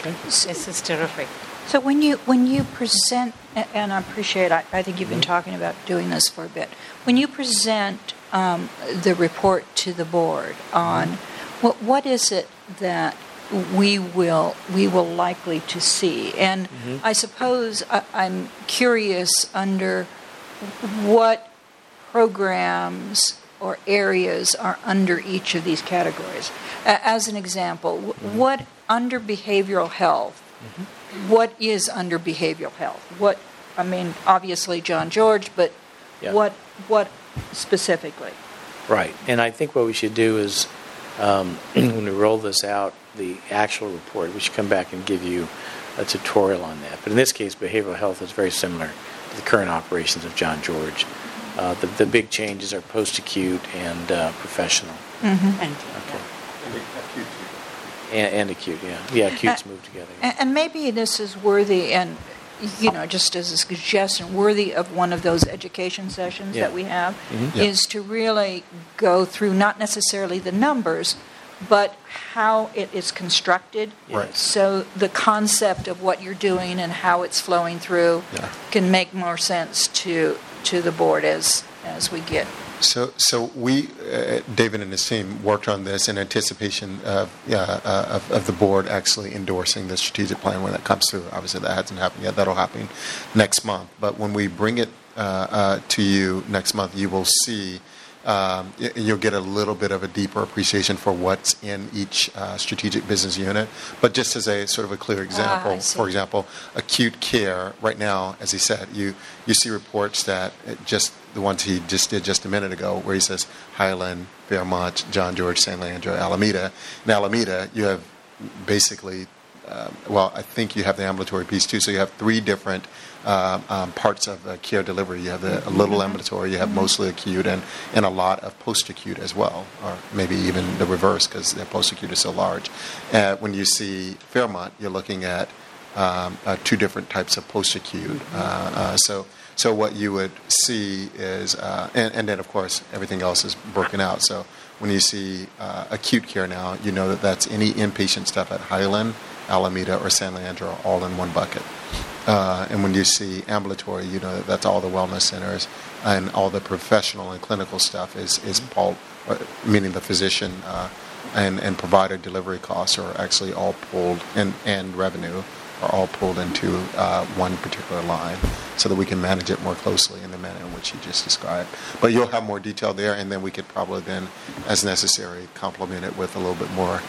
Okay. This is terrific. So when you when you present, and I appreciate, I, I think you've been talking about doing this for a bit. When you present um, the report to the board on what what is it that we will we will likely to see, and mm-hmm. I suppose I, I'm curious under what programs or areas are under each of these categories. As an example, wh- mm-hmm. what under behavioral health, mm-hmm. what is under behavioral health? What, I mean, obviously John George, but Yeah. what, what specifically? Right, and I think what we should do is, um, when we roll this out, the actual report, we should come back and give you a tutorial on that. But in this case, behavioral health is very similar to the current operations of John George. Uh, the, the big changes are post-acute and uh, professional, And Okay. and, and acute. Yeah, yeah, acutes move together. yeah. And, and maybe this is worthy, and you know, just as a suggestion, worthy of one of those education sessions Yeah. that we have, Mhm. Yeah. is to really go through not necessarily the numbers, but how it is constructed. Right. So the concept of what you're doing and how it's flowing through Yeah. can make more sense to to the board as as we get. So, so we, uh, David and his team, worked on this in anticipation of, uh, of, of the board actually endorsing the strategic plan when it comes through. Obviously, that hasn't happened yet. That'll happen next month. But when we bring it uh, uh, to you next month, you will see. Um, you'll get a little bit of a deeper appreciation for what's in each uh, strategic business unit. But just as a sort of a clear example, I for example, acute care right now, as he said, you you see reports that just the ones he just did just a minute ago, where he says Highland, Fairmont, John George, San Leandro, Alameda. In Alameda, you have basically, uh, well, I think you have the ambulatory piece too. So you have three different um, um, parts of uh, care delivery. You have the a little ambulatory, you have mostly acute, and, and a lot of post acute as well, or maybe even the reverse because the post acute is so large. Uh, when you see Fairmont, you're looking at um, uh, two different types of post acute. Uh, uh, so, so what you would see is, uh, and, and then of course everything else is broken out. So when you see uh, acute care now, you know that that's any inpatient stuff at Highland, Alameda, or San Leandro, all in one bucket. Uh, and when you see ambulatory, you know that that's all the wellness centers and all the professional and clinical stuff is is all, uh, meaning the physician uh, and and provider delivery costs are actually all pulled and and revenue are all pulled into uh, one particular line, so that we can manage it more closely in the manner in which you just described. But you'll have more detail there, and then we could probably then, as necessary, complement it with a little bit more.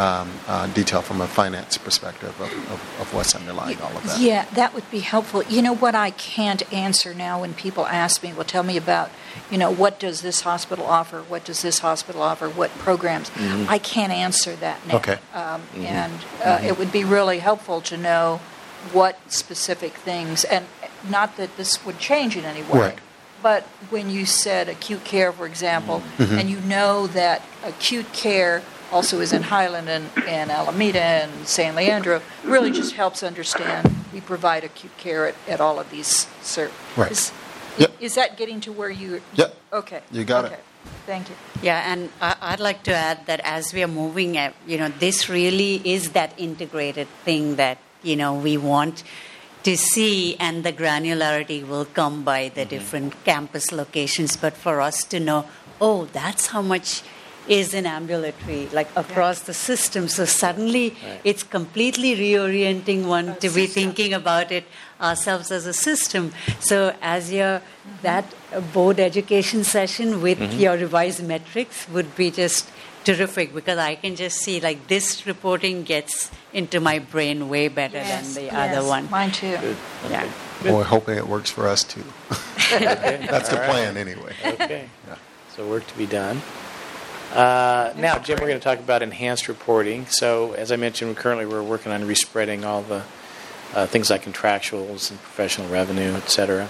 Um, uh, detail from a finance perspective of, of, of what's underlying all of that. Yeah, that would be helpful. You know what I can't answer now when people ask me, well, tell me about, you know, what does this hospital offer? What does this hospital offer? What programs? I can't answer that now. Okay. Um, And uh, it would be really helpful to know what specific things, and not that this would change in any way. Right. But when you said acute care, for example, Mm-hmm. and you know that acute care also is in Highland and, and Alameda and San Leandro, really just helps understand we provide acute care at, at all of these services. Right. Yep. Is that getting to where you? Yep. Okay. You got it. Thank you. Yeah, and I- I'd like to add that as we are moving, at, you know, this really is that integrated thing that you know we want to see, and the granularity will come by the mm-hmm. different campus locations. But for us to know, oh, that's how much is in ambulatory, like across the system. So suddenly, Right. it's completely reorienting one to be thinking about it ourselves as a system. So as your that uh, board education session with your revised metrics would be just terrific because I can just see like this reporting gets into my brain way better than the other one. Mine too. Good. Yeah. Well, we're hoping it works for us too. Okay. That's the All right. plan, anyway. Okay. Yeah. So work to be done. Uh, now, Jim, we're going to talk about enhanced reporting. So, as I mentioned, currently we're working on respreading all the uh, things like contractuals and professional revenue, et cetera.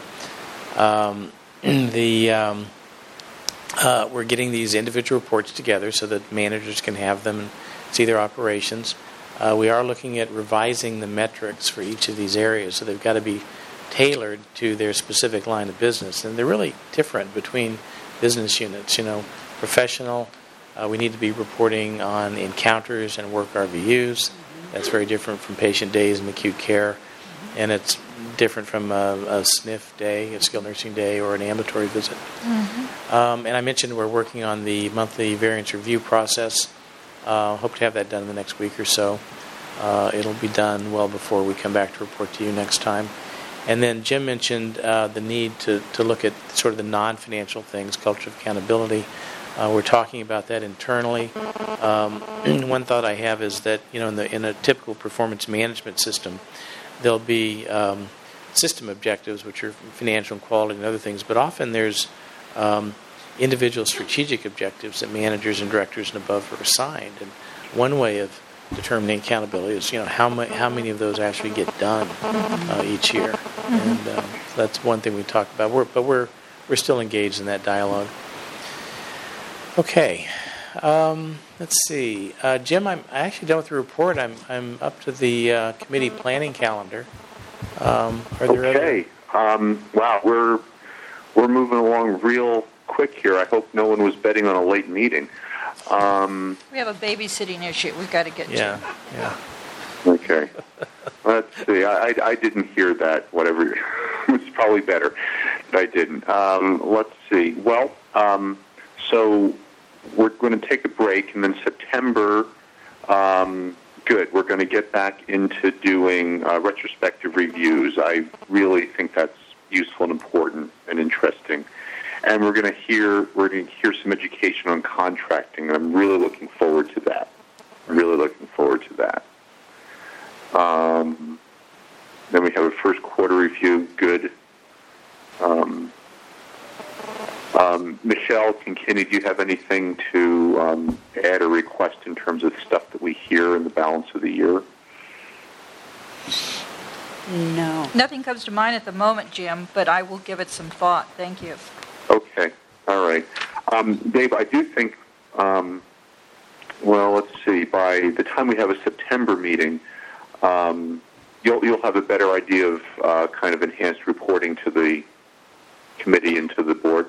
Um, the um, uh, we're getting these individual reports together so that managers can have them and see their operations. Uh, we are looking at revising the metrics for each of these areas, so they've got to be tailored to their specific line of business, and they're really different between business units. You know, professional, uh, we need to be reporting on encounters and work RVUs. That's very different from patient days in acute care, and it's different from a, a SNF day, a skilled nursing day, or an ambulatory visit. Um, and I mentioned we're working on the monthly variance review process. Uh, hope to have that done in the next week or so. Uh, it'll be done well before we come back to report to you next time. And then Jim mentioned uh, the need to, to look at sort of the non financial things, culture of accountability. Uh, we're talking about that internally. Um, one thought I have is that you know in, the, in a typical performance management system, there'll be um, system objectives, which are financial and quality and other things, but often there's um, individual strategic objectives that managers and directors and above are assigned. And one way of determining accountability is, you know, how, ma- how many of those actually get done uh, each year. And um, so that's one thing we talked about. We're, but we're, we're still engaged in that dialogue. Okay. Um, let's see. Uh, Jim, I'm actually done with the report. I'm, I'm up to the uh, committee planning calendar. Um, are there any Okay. Um, wow, we're we're moving along real quick here. I hope no one was betting on a late meeting. Um, We have a babysitting issue we've got to get other? Yeah, to. yeah. okay. Let's see. I, I, I didn't hear that. Whatever. it's probably better that I didn't. Um, let's see. Well, um, so we're going to take a break, and then September. Um, good. We're going to get back into doing uh, retrospective reviews. I really think that's useful and important and interesting. And we're going to hear we're going to hear some education on contracting, and I'm really looking forward to that. Really looking forward to that. Um, then we have a first quarter review. Good. Um, um, Michelle, Kinkini, do you have anything to um, add or request in terms of stuff that we hear in the balance of the year? No. Nothing comes to mind at the moment, Jim, but I will give it some thought. Thank you. Okay. All right. Um, Dave, I do think, um, well, let's see, by the time we have a September meeting, um, you'll, you'll have a better idea of uh, kind of enhanced reporting to the committee and to the board,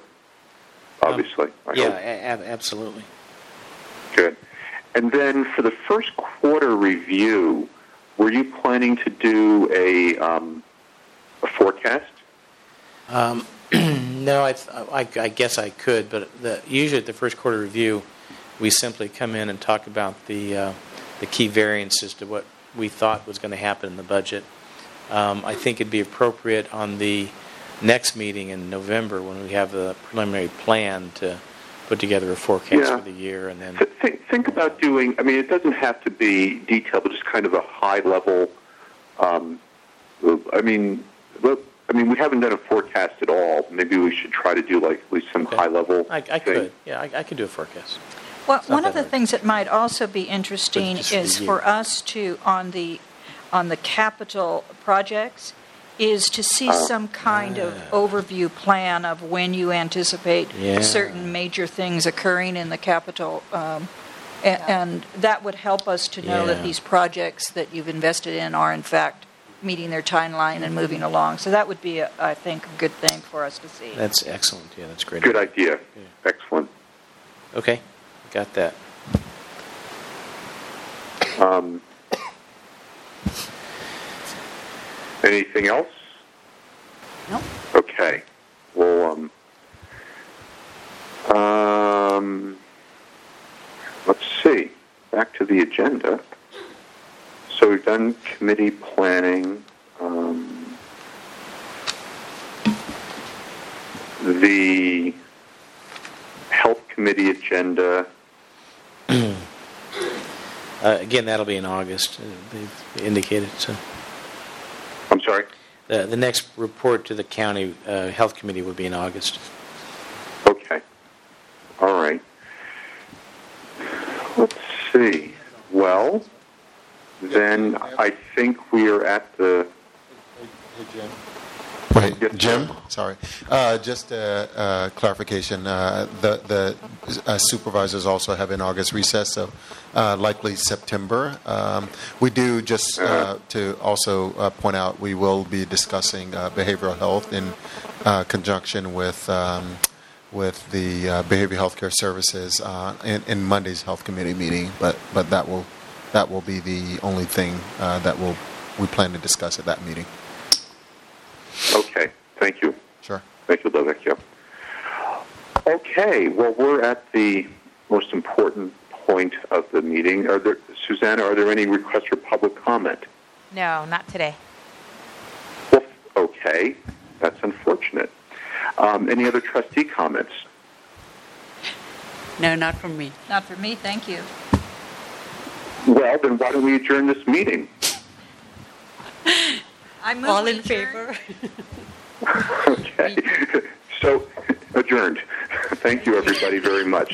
obviously. I Yeah, a- absolutely. Good. And then for the first quarter review, were you planning to do a, um, a forecast? Um, no, I, th- I, I guess I could, but the, usually at the first quarter review, we simply come in and talk about the uh, the key variances to what we thought was going to happen in the budget. Um, I think it'd be appropriate on the next meeting in November when we have the preliminary plan to put together a forecast Yeah. for the year, and then Think, think about doing, I mean, it doesn't have to be detailed, but just kind of a high level. Um, I mean, look, I mean, we haven't done a forecast at all. Maybe we should try to do like at least some Okay. high level. I, I could, yeah, I, I could do a forecast. Well, one of the hard. things that might also be interesting just for is for us to, on the, on the capital projects, is to see Oh. some kind of overview plan of when you anticipate Yeah. certain major things occurring in the capital. um, a- And that would help us to know that these projects that you've invested in are in fact meeting their timeline and moving along. So that would be, a- I think, a good thing for us to see. That's excellent. Yeah, that's great. Good idea. Excellent. Okay, got that. Um, anything else? No? Okay. Well, um, um, let's see. Back to the agenda. So we've done committee planning. Um, the health committee agenda. Uh, again, that'll be in August. Uh, they've indicated so. I'm. The the next report to the county uh, health committee would be in August. Okay. All right. Let's see. Well, then I think we are at the. Wait, Yes, Jim? Sorry. Uh, just a, uh clarification. Uh, the the uh, supervisors also have an August recess, so uh, likely September. Um, we do just uh, to also uh, point out we will be discussing uh, behavioral health in uh, conjunction with. Um, with the uh, behavioral health care services uh, in, in Monday's health committee meeting, but but that will that will be the only thing uh, that will we plan to discuss at that meeting. Okay. Thank you. Sure. Thank you, Lovecchio. Okay. Well, we're at the most important point of the meeting. Are there, Susanna? Are there any requests for public comment? No, not today. Well, okay. That's unfortunate. Um, any other trustee comments? No, not from me. Not for me, thank you. Well, then why don't we adjourn this meeting? I move All in adjourn. favor? okay. So, adjourned. Thank you, everybody, very much.